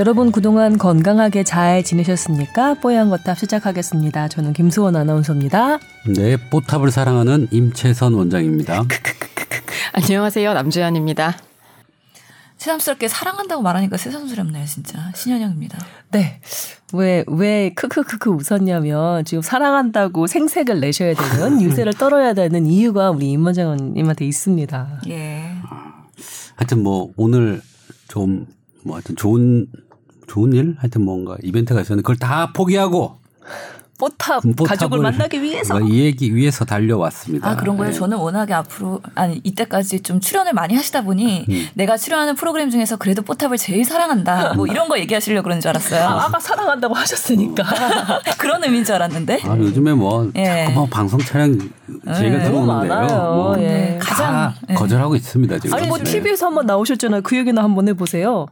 여러분 그동안 건강하게 잘 지내셨습니까? 뽀얀 거탑 시작하겠습니다. 저는 김수원 아나운서입니다. 네, 뽀탑을 사랑하는 임채선 원장입니다. 안녕하세요. 남주현입니다. 새삼스럽게 사랑한다고 말하니까 새삼스럽네요, 진짜. 신현영입니다. 네. 왜, 왜, 크크크크 웃었냐면, 지금 사랑한다고 생색을 내셔야 되는, 유세를 떨어야 되는 이유가 우리 임 원장님한테 있습니다. 예. 하여튼 뭐, 오늘 좀, 뭐 하여튼 좋은, 좋은 일? 하여튼 뭔가 이벤트가 있었는데, 그걸 다 포기하고, 뽀탑, 뽀탑을 가족을 만나기 위해서. 뭐이 얘기 위해서 달려왔습니다. 아, 그런 거예요? 네. 저는 워낙에 앞으로, 아니, 이때까지 좀 출연을 많이 하시다 보니 음. 내가 출연하는 프로그램 중에서 그래도 뽀탑을 제일 사랑한다. 뭐 이런 거 얘기하시려고 그러는 줄 알았어요. 아, 아까 사랑한다고 하셨으니까. 그런 의미인 줄 알았는데. 아, 요즘에 뭐, 예. 자꾸 뭐 방송 촬영 제가 네, 너무 들어오는데요. 많아요. 뭐 예. 네, 다 가장. 예. 거절하고 있습니다, 지금. 아니, 뭐, 네. TV에서 한번 나오셨잖아요. 그 얘기나 한번 해보세요.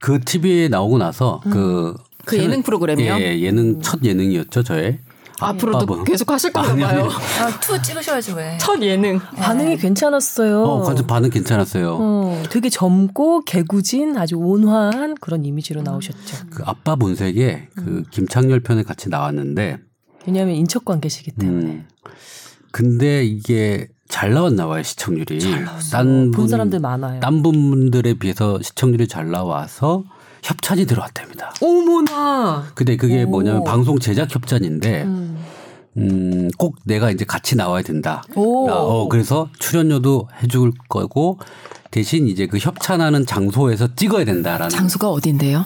그 TV에 나오고 나서 그, 그 예능 프로그램이요? 예, 예능 첫 예능이었죠, 저의. 앞으로도 아빠 계속 하실 건가 아니, 아니. 봐요. 아, two 찍으셔야죠, 왜. 첫 예능. 반응이 괜찮았어요. 어, 관전 반응 괜찮았어요. 어, 되게 젊고 개구진 아주 온화한 그런 이미지로 나오셨죠. 그 아빠 본색에 그 김창렬 편에 같이 나왔는데, 왜냐하면 인척 관 계시기 때문에. 음, 근데 이게 잘 나왔나 봐요 시청률이. 딴본 분- 사람들 많아요. 딴 분들에 비해서 시청률이 잘 나와서 협찬이 들어왔답니다. 어머나. 근데 그게 오. 뭐냐면 방송 제작 협찬인데, 음. 음, 꼭 내가 이제 같이 나와야 된다. 오. 아, 어, 그래서 출연료도 해줄 거고 대신 이제 그 협찬하는 장소에서 찍어야 된다라는. 장소가 어딘데요?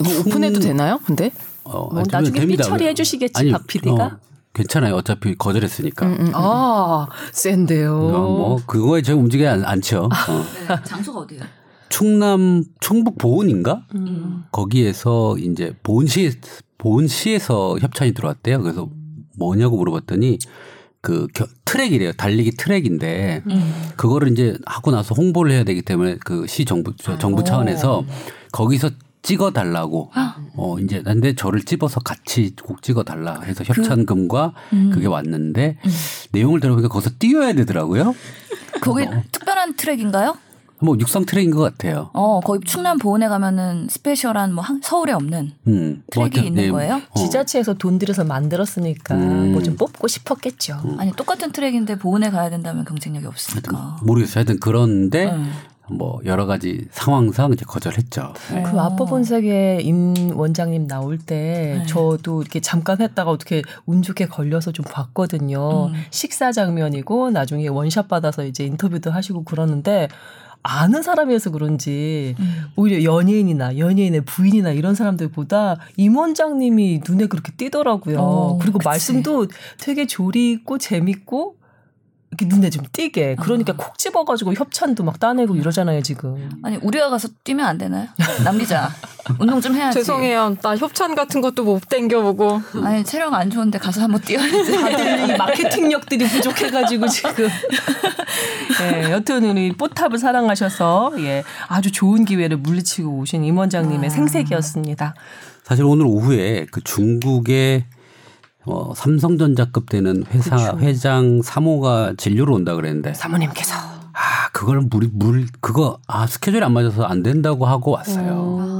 이거 오픈해도 되나요? 근데? 어, 뭐 아니, 나중에 됩니다. 삐 처리해 주시겠지, 박 PD가? 어, 괜찮아요. 어차피 거절했으니까. 음, 아, 센데요. 어, 뭐 그거에 제가 움직이지 않, 않죠. 어. 네, 장소가 어디예요? 충남 충북 보은인가 음. 거기에서 이제 보은시 보은시에서 협찬이 들어왔대요. 그래서 뭐냐고 물어봤더니 그 겨- 트랙이래요. 달리기 트랙인데 음. 그거를 이제 하고 나서 홍보를 해야 되기 때문에 그 시 정부 저 정부 차원에서 거기서 찍어 달라고 어 이제 근데 저를 집어서 같이 꼭 찍어 달라 해서 협찬금과 음. 그게 왔는데 내용을 들어보니까 거기서 뛰어야 되더라고요. 거기 특별한 트랙인가요? 뭐 육상 트랙인 것 같아요. 어, 거기 충남 보은에 가면은 special한 뭐 한- 서울에 없는 음. 뭐 트랙이 하여튼, 있는 네. 거예요? 어. 지자체에서 돈 들여서 만들었으니까 음. 뭐좀 뽑고 싶었겠죠. 아니 똑같은 트랙인데 보은에 가야 된다면 경쟁력이 없으니까. 모르겠어요. 하여튼 그런데 음. 뭐 여러 가지 상황상 이제 거절했죠. 그 아빠 본색에 임 원장님 나올 때 네. 저도 이렇게 잠깐 했다가 어떻게 운 좋게 걸려서 좀 봤거든요. 음. 식사 장면이고 나중에 원샷 받아서 이제 인터뷰도 하시고 그러는데 아는 사람이어서 그런지 음. 오히려 연예인이나 연예인의 부인이나 이런 사람들보다 임 원장님이 눈에 그렇게 띄더라고요. 어, 그리고 그치. 말씀도 되게 조리 있고 재밌고 눈에 좀 띄게. 그러니까 어. 콕 집어가지고 협찬도 막 따내고 이러잖아요 지금. 아니 우리가 가서 뛰면 안 되나요? 남 기자 운동 좀 해야지. 죄송해요. 나 협찬 같은 것도 못 땡겨보고. 아니 체력 안 좋은데 가서 한번 뛰어야지. 다들 이 마케팅력들이 부족해가지고 지금. 예, 여튼 우리 뽀탑을 사랑하셔서 예 아주 좋은 기회를 물리치고 오신 임 원장님의 생색이었습니다. 사실 오늘 오후에 그 중국의 어, 삼성전자급 되는 회사 그쵸. 회장 3호가 진료로 온다 그랬는데 사모님께서 아 그걸 물, 물 그거 아 스케줄이 안 맞아서 안 된다고 하고 왔어요. 오늘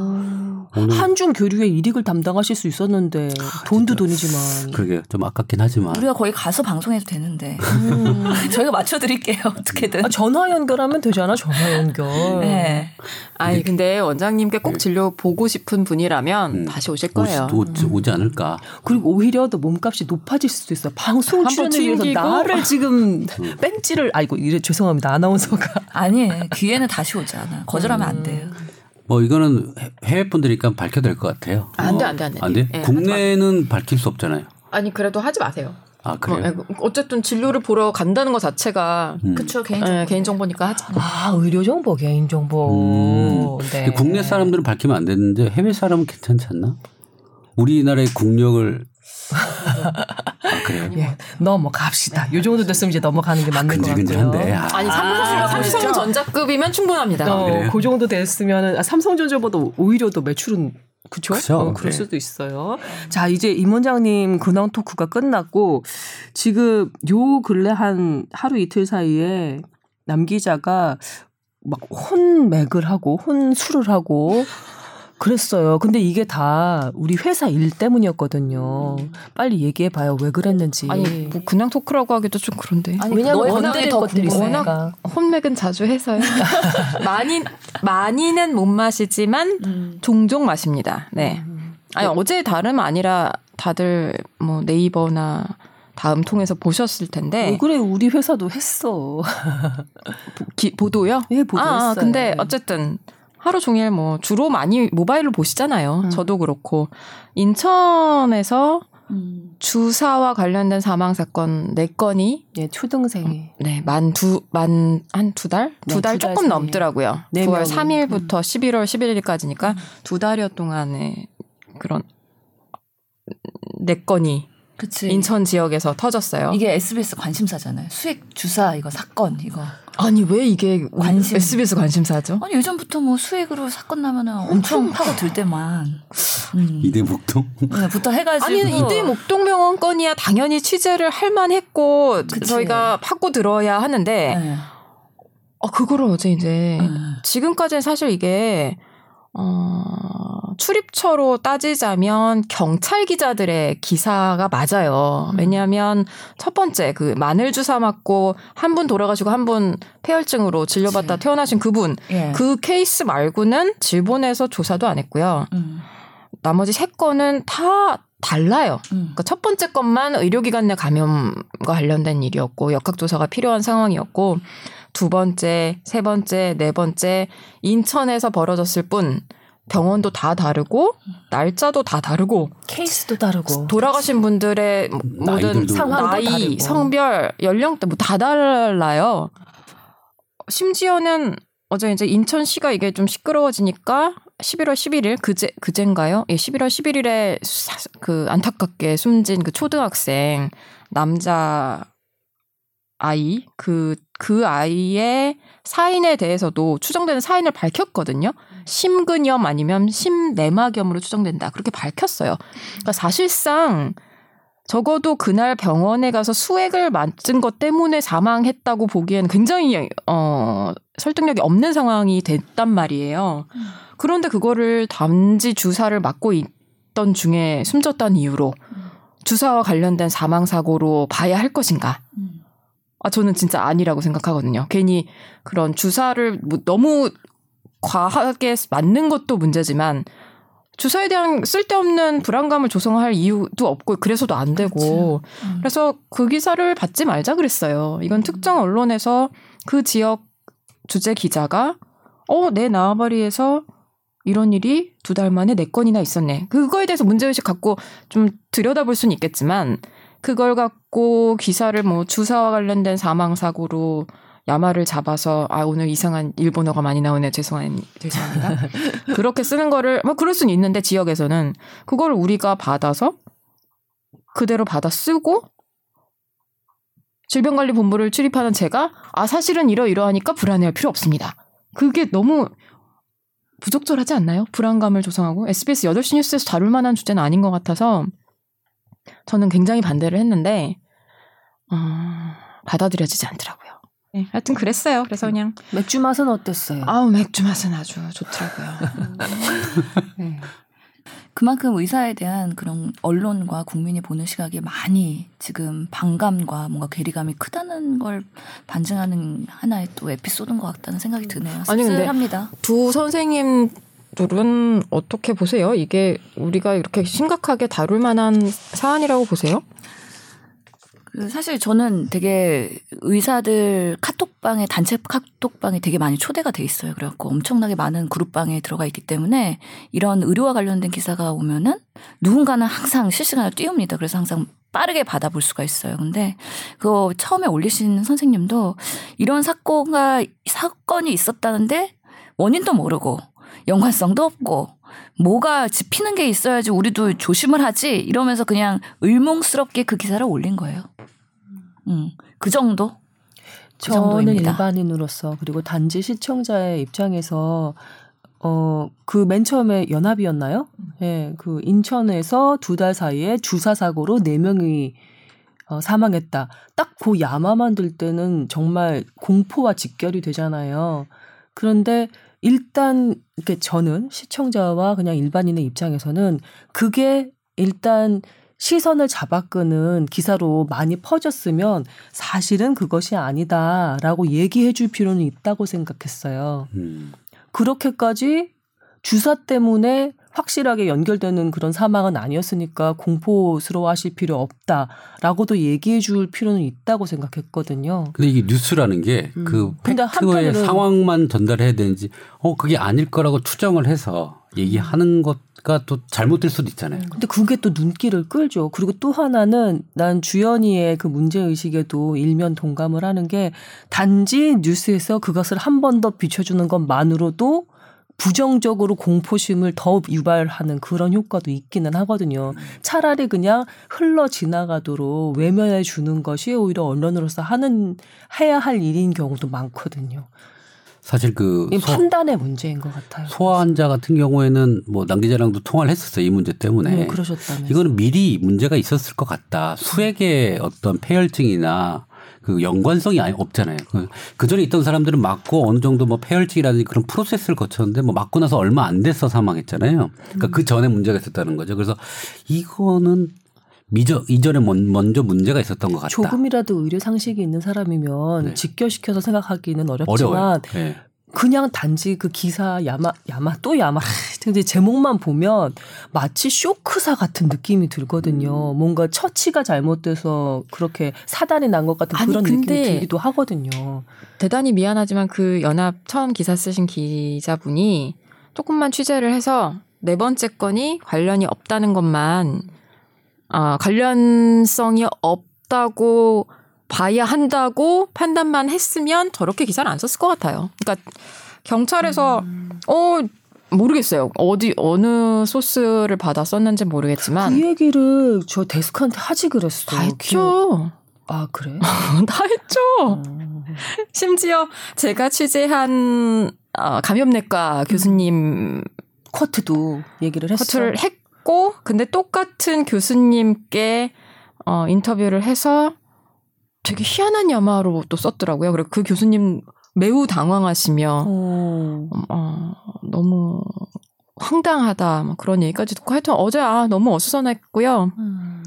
한중 교류의 일익을 담당하실 수 있었는데 돈도 돈이지만 그러게 좀 아깝긴 하지만 우리가 거기 가서 방송해도 되는데 저희가 맞춰드릴게요 어떻게든. 아, 전화 연결하면 되잖아 전화 연결. 네. 아니, 근데 원장님께 꼭 진료 보고 싶은 분이라면 음. 다시 오실 거예요. 오지, 오지 않을까. 그리고 오히려 더 몸값이 높아질 수도 있어요. 방송 출연을 위해서. 나를 지금 뺀찌를 아이고 이래 죄송합니다 아나운서가 아니 기회는 다시 오지 않아. 거절하면 안 돼요. 뭐 이거는 해- 해외 분들이니까 밝혀도 될것 같아요. 안 돼, 어, 안 돼, 안 돼. 안 돼? 예, 국내는 밝힐 수 없잖아요. 아니, 그래도 하지 마세요. 아 그래요? 어, 어쨌든 진료를 보러 간다는 것 자체가 음. 그쵸 개인적으로. 예, 개인 정보니까 하지 마. 아 의료 정보 개인 정보 음. 네. 국내 사람들은 밝히면 안 되는데 해외 사람은 괜찮지 않나? 우리나라의 국력을 아 그래요? 예, 넘어갑시다. 요 정도 됐으면 이제 넘어가는 게 맞는 것 같고요. 근질근질한데. 아, 아니, 삼성, 삼성 전자급이면 충분합니다. 어, 그래요? 그 정도 됐으면 아, 삼성전자보다 오히려 더 매출은 그쵸? 그죠? 어, 그럴 네. 수도 있어요. 자, 이제 임 원장님 근황 토크가 끝났고 지금 요 근래 한 하루 이틀 사이에 남 기자가 막 혼맥을 하고 혼술을 하고 그랬어요. 근데 이게 다 우리 회사 일 때문이었거든요. 빨리 얘기해 봐요. 왜 그랬는지. 아니 뭐 그냥 토크라고 하기도 좀 그런데. 아니, 왜냐면 더 것들이. 워낙 혼맥은 자주 해서요. 많이 많이는 못 마시지만 음. 종종 마십니다. 네. 아니 어제 다름 아니라 다들 뭐 네이버나 다음 통해서 보셨을 텐데 왜 그래 우리 회사도 했어. 보, 기- 보도요? 예, 보도했어요. 아, 근데 어쨌든 하루 종일 뭐 주로 많이 모바일로 보시잖아요. 음. 저도 그렇고 인천에서 음. 주사와 관련된 사망 사건 네 건이 예, 초등생이 네, 만 두, 만, 한 두 달? 네, 두달 두달 조금 사이에. 넘더라고요. 네 9월 명이. 3일부터 11월 11일까지니까 두 달여 동안에 그런 네 건이 그치. 인천 지역에서 터졌어요. 이게 SBS 관심사잖아요. 수액 주사 이거 사건 이거. 아니, 왜 이게 관심. SBS 관심사죠? 아니 예전부터 뭐 수액으로 사건 나면은 엄청 파고 들 때만. 음. 이대목동 네, 부터 해가지고. 아니, 이대 목동병원 건이야 당연히 취재를 할 만했고 그치. 저희가 파고 들어야 하는데 네. 아, 그거를 어제 이제 음. 지금까지는 사실 이게 어, 출입처로 따지자면 경찰 기자들의 기사가 맞아요. 음. 왜냐하면 첫 번째 그 마늘 주사 맞고 한 분 돌아가시고 한 분 폐혈증으로 진료받다 그치. 태어나신 그분 예. 그 케이스 말고는 질본에서 조사도 안 했고요. 음. 나머지 세 건은 다 달라요. 음. 그러니까 첫 번째 것만 의료기관 내 감염과 관련된 일이었고 역학조사가 필요한 상황이었고 두 번째, 세 번째, 네 번째 인천에서 벌어졌을 뿐 병원도 다 다르고 날짜도 다 다르고 케이스도 다르고 돌아가신 분들의 모든 나이들도 상황도 나이, 다르고. 성별, 연령대 뭐 다 달라요. 심지어는 어제 이제 인천시가 이게 좀 시끄러워지니까 11월 11일 그제 그젠가요? 예, 11월 11일에 그 안타깝게 숨진 그 초등학생 남자 아이 그그 아이의 사인에 대해서도 추정되는 사인을 밝혔거든요. 심근염 아니면 심내막염으로 추정된다. 그렇게 밝혔어요. 그러니까 사실상 적어도 그날 병원에 가서 수액을 맞은 것 때문에 사망했다고 보기에는 굉장히 어 설득력이 없는 상황이 됐단 말이에요. 그런데 그거를 단지 주사를 맞고 있던 중에 숨졌다는 이유로 주사와 관련된 사망 사고로 봐야 할 것인가? 음. 아 저는 진짜 아니라고 생각하거든요. 괜히 그런 주사를 뭐 너무 과하게 맞는 것도 문제지만 주사에 대한 쓸데없는 불안감을 조성할 이유도 없고 그래서도 안 되고 음. 그래서 그 기사를 받지 말자 그랬어요. 이건 특정 언론에서 그 지역 주재 기자가 어 내 나와바리에서 이런 일이 두 달 만에 네 건이나 있었네. 그거에 대해서 문제의식 갖고 좀 들여다볼 수는 있겠지만 그걸 갖고 기사를 뭐 주사와 관련된 사망 사고로 야마를 잡아서 아 오늘 이상한 일본어가 많이 나오네 죄송한 죄송합니다. 그렇게 쓰는 거를 뭐 그럴 수는 있는데 지역에서는 그걸 우리가 받아서 그대로 받아 쓰고 질병관리본부를 출입하는 제가 아 사실은 이러이러하니까 불안해할 필요 없습니다. 그게 너무 부적절하지 않나요? 불안감을 조성하고 SBS 8시 뉴스에서 다룰 만한 주제는 아닌 것 같아서 저는 굉장히 반대를 했는데 어, 받아들여지지 않더라고요. 네, 하여튼 그랬어요. 그래서 그냥 맥주 맛은 어땠어요? 아우 맥주 맛은 아주 좋더라고요. 네. 그만큼 의사에 대한 그런 언론과 국민이 보는 시각이 많이 지금 반감과 뭔가 괴리감이 크다는 걸 반증하는 하나의 또 에피소드인 것 같다는 생각이 드네요. 아니, 근데 씁쓸합니다. 두 선생님 들은 어떻게 보세요? 이게 우리가 이렇게 심각하게 다룰 만한 사안이라고 보세요? 그 사실 저는 되게 의사들 카톡방에 단체 카톡방에 되게 많이 초대가 돼 있어요. 그래갖고 엄청나게 많은 그룹방에 들어가 있기 때문에 이런 의료와 관련된 기사가 오면은 누군가는 항상 실시간으로 띄웁니다. 그래서 항상 빠르게 받아볼 수가 있어요. 근데 그거 처음에 올리신 선생님도 이런 사건가 사건이 있었다는데 원인도 모르고 연관성도 없고 뭐가 짚히는 게 있어야지 우리도 조심을 하지 이러면서 그냥 의문스럽게 그 기사를 올린 거예요. 음, 그 정도? 그 저는 정도입니다. 일반인으로서 그리고 단지 시청자의 입장에서 어 그 맨 처음에 연합이었나요? 예, 그 인천에서 두 달 사이에 주사 사고로 네 명이 어, 사망했다. 딱 그 야마 만 들 때는 정말 공포와 직결이 되잖아요. 그런데 일단 이렇게 저는 시청자와 그냥 일반인의 입장에서는 그게 일단 시선을 잡아끄는 기사로 많이 퍼졌으면 사실은 그것이 아니다라고 얘기해 줄 필요는 있다고 생각했어요. 음. 그렇게까지 주사 때문에 확실하게 연결되는 그런 사망은 아니었으니까 공포스러워 하실 필요 없다라고도 얘기해 줄 필요는 있다고 생각했거든요. 근데 이게 뉴스라는 게 음. 그 팩트의 상황만 전달해야 되는지 어 그게 아닐 거라고 추정을 해서 얘기하는 것 가또 잘못될 수도 있잖아요. 근데 그게 또 눈길을 끌죠. 그리고 또 하나는 난 주연이의 그 문제 의식에도 일면 동감을 하는 게 단지 뉴스에서 그것을 한 번 더 비춰주는 것만으로도 부정적으로 공포심을 더 유발하는 그런 효과도 있기는 하거든요. 차라리 그냥 흘러 지나가도록 외면해 주는 것이 오히려 언론으로서 하는 해야 할 일인 경우도 많거든요. 사실 그 소, 판단의 문제인 것 같아요. 소아 환자 같은 경우에는 뭐 남 기자랑도 통화를 했었어요 이 문제 때문에. 네, 그러셨다면 이거는 미리 문제가 있었을 것 같다. 수액의 어떤 폐혈증이나 그 연관성이 아니 없잖아요. 그, 그 전에 있던 사람들은 맞고 어느 정도 뭐 폐혈증이라든지 그런 프로세스를 거쳤는데 뭐 맞고 나서 얼마 안 돼서 사망했잖아요. 그러니까 그 전에 문제가 있었다는 거죠. 그래서 이거는 미저 이전에 먼- 먼저 문제가 있었던 것 같다. 조금이라도 의료 상식이 있는 사람이면 네. 직결시켜서 생각하기는 어렵지만 어려워요. 네. 그냥 단지 그 기사 야마 야마 또 야마 근데 제목만 보면 마치 쇼크사 같은 느낌이 들거든요. 음. 뭔가 처치가 잘못돼서 그렇게 사단이 난 것 같은 아니, 그런 느낌이 들기도 하거든요. 대단히 미안하지만 그 연합 처음 기사 쓰신 기자분이 조금만 취재를 해서 네 번째 건이 관련이 없다는 것만 아, 관련성이 없다고 봐야 한다고 판단만 했으면 저렇게 기사를 안 썼을 것 같아요. 그러니까 경찰에서 어 모르겠어요. 어디 어느 소스를 받아 썼는지 모르겠지만 그 얘기를 저 데스크한테 하지 그랬어. 다 했죠. 아 그래? 다 했죠. 어. 심지어 제가 취재한 어, 감염내과 교수님 커트도 얘기를 했어. 커트를 했 고, 근데 똑같은 교수님께 어, 인터뷰를 해서 되게 희한한 야마로 또 썼더라고요. 그리고 그 교수님 매우 당황하시며 어. 어, 너무 황당하다 뭐 그런 얘기까지 듣고 하여튼 어제 아 너무 어수선했고요. 음.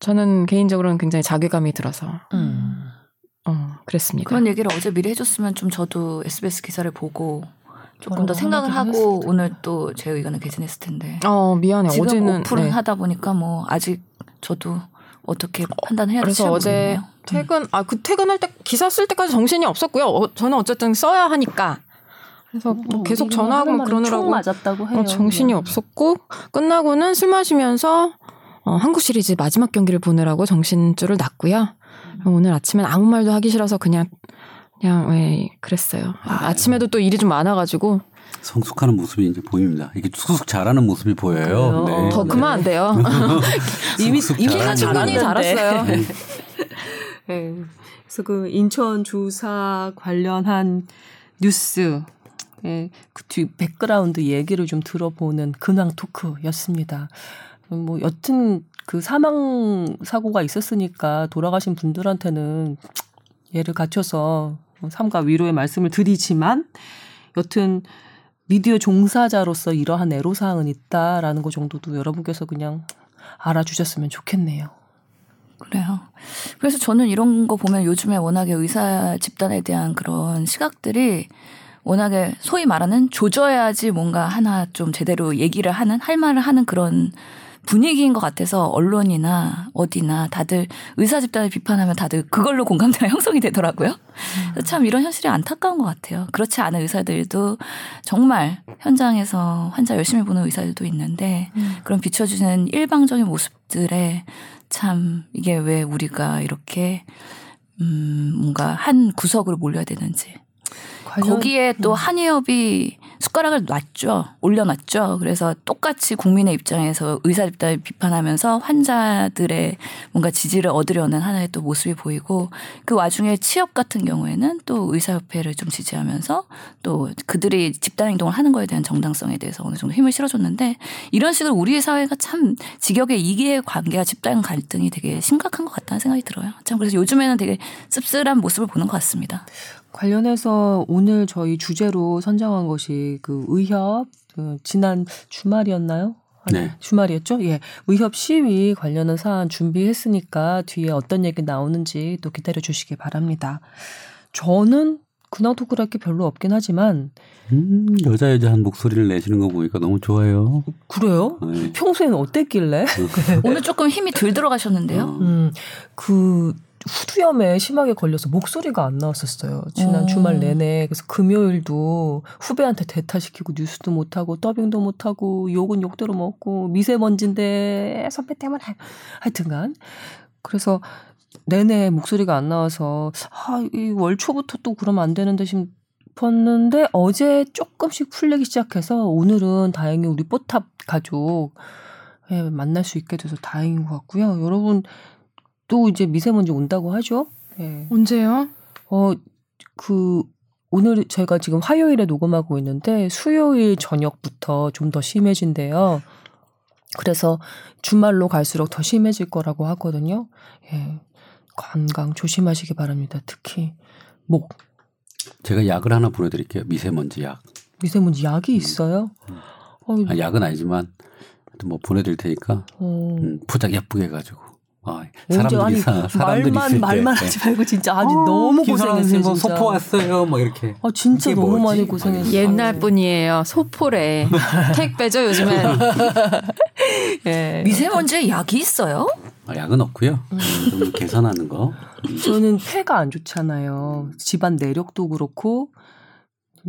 저는 개인적으로는 굉장히 자괴감이 들어서 음. 어, 그랬습니다. 그런 얘기를 어제 미리 해줬으면 좀 저도 SBS 기사를 보고 조금 더 생각을 하고 오늘 또 제 의견을 개진했을 텐데 어 미안해 지금 어제는 오픈을 네. 하다 보니까 뭐 아직 저도 어떻게 판단해야 될지 그래서 잘 어제 모르겠네요. 퇴근 아그 퇴근할 때 기사 쓸 때까지 정신이 없었고요. 어, 저는 어쨌든 써야 하니까 그래서 뭐 계속 전화하고 뭐 말은 총 그러느라고 맞았다고 해요. 어, 정신이 그냥. 없었고 끝나고는 술 마시면서 어, 한국 시리즈 마지막 경기를 보느라고 정신줄을 놨고요. 오늘 아침엔 아무 말도 하기 싫어서 그냥 그냥 왜 그랬어요. 아 침에도 또 일이 좀 많아가지고 성숙하는 모습이 이제 보입니다. 이게 쑥쑥 자라는 모습이 보여요. 네. 더 그만 안 돼요. 이미 쑥쑥 이미 자라는 충분히. 자랐어요. 네. 그래서 그 인천 주사 관련한 뉴스 예, 그뒤 백그라운드 얘기를 좀 들어보는 근황 토크였습니다. 음, 뭐 여튼 그 사망 사고가 있었으니까 돌아가신 분들한테는 예를 갖춰서 삼가 위로의 말씀을 드리지만 여튼 미디어 종사자로서 이러한 애로사항은 있다라는 것 정도도 여러분께서 그냥 알아주셨으면 좋겠네요. 그래요. 그래서 저는 이런 거 보면 요즘에 워낙에 의사 집단에 대한 그런 시각들이 워낙에 소위 말하는 조져야지 뭔가 하나 좀 제대로 얘기를 하는 할 말을 하는 그런 분위기인 것 같아서 언론이나 어디나 다들 의사 집단을 비판하면 다들 그걸로 공감대가 형성이 되더라고요. 참 이런 현실이 안타까운 것 같아요. 그렇지 않은 의사들도 정말 현장에서 환자 열심히 보는 의사들도 있는데 그런 비춰주는 일방적인 모습들에 참 이게 왜 우리가 이렇게 음 뭔가 한 구석으로 몰려야 되는지 거기에 또 한의협이 숟가락을 놨죠. 올려놨죠. 그래서 똑같이 국민의 입장에서 의사 집단을 비판하면서 환자들의 뭔가 지지를 얻으려는 하나의 또 모습이 보이고 그 와중에 취업 같은 경우에는 또 의사협회를 좀 지지하면서 또 그들이 집단 행동을 하는 거에 대한 정당성에 대해서 어느 정도 힘을 실어줬는데 이런 식으로 우리 사회가 참 직역의 이기의 관계와 집단 갈등이 되게 심각한 것 같다는 생각이 들어요. 참 그래서 요즘에는 되게 씁쓸한 모습을 보는 것 같습니다. 관련해서 오늘 저희 주제로 선정한 것이 그 의협 그 지난 주말이었나요? 아니, 네. 주말이었죠? 예. 의협 시위 관련한 사안 준비했으니까 뒤에 어떤 얘기 나오는지 또 기다려 주시기 바랍니다. 저는 근황 토크를 할게 별로 없긴 하지만 음, 여자 여자 한 목소리를 내시는 거 보니까 너무 좋아요. 그래요? 네. 평소에는 어땠길래? 오늘 조금 힘이 덜 들어가셨는데요. 음, 그 후두염에 심하게 걸려서 목소리가 안 나왔었어요. 지난 어. 주말 내내. 그래서 금요일도 후배한테 대타시키고 뉴스도 못하고 더빙도 못하고 욕은 욕대로 먹고 미세먼지인데 선배 때문에 하여튼간. 그래서 내내 목소리가 안 나와서 아, 이 월 초부터 또 그러면 안 되는데 싶었는데 어제 조금씩 풀리기 시작해서 오늘은 다행히 우리 뽀탑 가족 예, 만날 수 있게 돼서 다행인 것 같고요. 여러분 또 이제 미세먼지 온다고 하죠. 예. 언제요? 어, 그, 오늘 저희가 지금 화요일에 녹음하고 있는데 수요일 저녁부터 좀 더 심해진대요. 그래서 주말로 갈수록 더 심해질 거라고 하거든요. 예. 건강 조심하시기 바랍니다. 특히 목, 제가 약을 하나 보내드릴게요. 미세먼지 약. 미세먼지 약이 있어요. 어, 아, 약은 아니지만 하여튼 뭐 보내드릴 테니까 어, 음, 포장 예쁘게 해가지고. 아, 사람들이 아니 사, 사람들이 말만. 말만 네. 하지 말고 진짜 아주 어, 너무 고생했어요. 뭐. 소포 왔어요. 뭐 이렇게. 아 진짜 너무 뭐지? 많이 고생했어요. 옛날 분이에요. 소포래. 택배죠 요즘엔. 예. 미세먼지에 약이 있어요? 아, 약은 없고요. 음, 좀 개선하는 거. 저는 폐가 안 좋잖아요. 집안 내력도 그렇고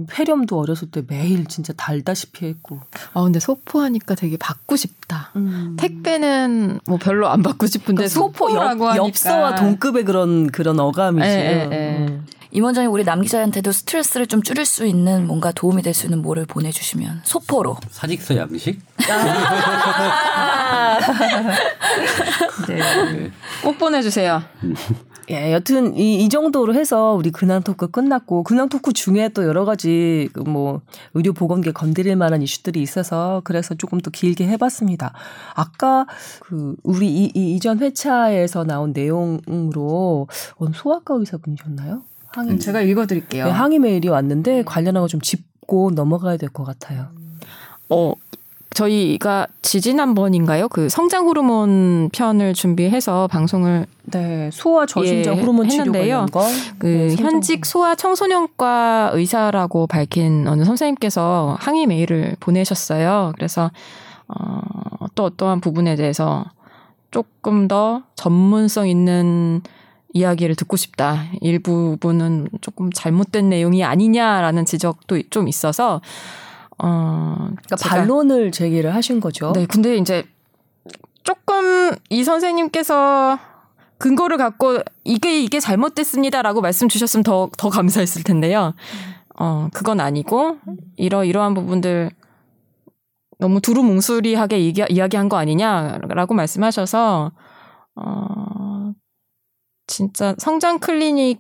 폐렴도 어렸을 때 매일 진짜 달다시피 했고. 아 근데 소포하니까 되게 받고 싶다. 음. 택배는 뭐 별로 안 받고 싶은데 그러니까 소포 소포라고 엽, 하니까 엽서와 동급의 그런 그런 어감이지. 예, 예, 예. 음. 임 원장님 우리 남 기자한테도 스트레스를 좀 줄일 수 있는 뭔가 도움이 될 수 있는 뭐를 보내주시면 소포로 사직서 양식? 네. 네. 꼭 보내주세요. 예, 여튼 이, 이 정도로 해서 우리 근황 토크 끝났고 근황 토크 중에 또 여러 가지 그뭐 의료 보건계 건드릴 만한 이슈들이 있어서 그래서 조금 더 길게 해봤습니다. 아까 그 우리 이, 이 이전 회차에서 나온 내용으로 어, 소아과 의사분이셨나요? 항의 제가 읽어드릴게요. 네, 항의 메일이 왔는데 관련하고 좀 짚고 넘어가야 될 것 같아요. 어, 저희가 지지난 번인가요? 그 성장 호르몬 편을 준비해서 방송을 네, 소아 저신장 예, 호르몬 치료 했는데요. 관련 거. 그 네, 현직 소아 청소년과 의사라고 밝힌 어느 선생님께서 항의 메일을 보내셨어요. 그래서 어, 또 어떠한 부분에 대해서 조금 더 전문성 있는 이야기를 듣고 싶다. 일부분은 조금 잘못된 내용이 아니냐라는 지적도 좀 있어서 어 그러니까 반론을 제기를 하신 거죠. 네, 근데 이제 조금 이 선생님께서 근거를 갖고 이게 이게 잘못됐습니다라고 말씀 주셨으면 더 더 감사했을 텐데요. 어, 그건 아니고 이러 이러한 부분들 너무 두루뭉술이하게 이기, 이야기한 거 아니냐라고 말씀하셔서 어 진짜 성장 클리닉에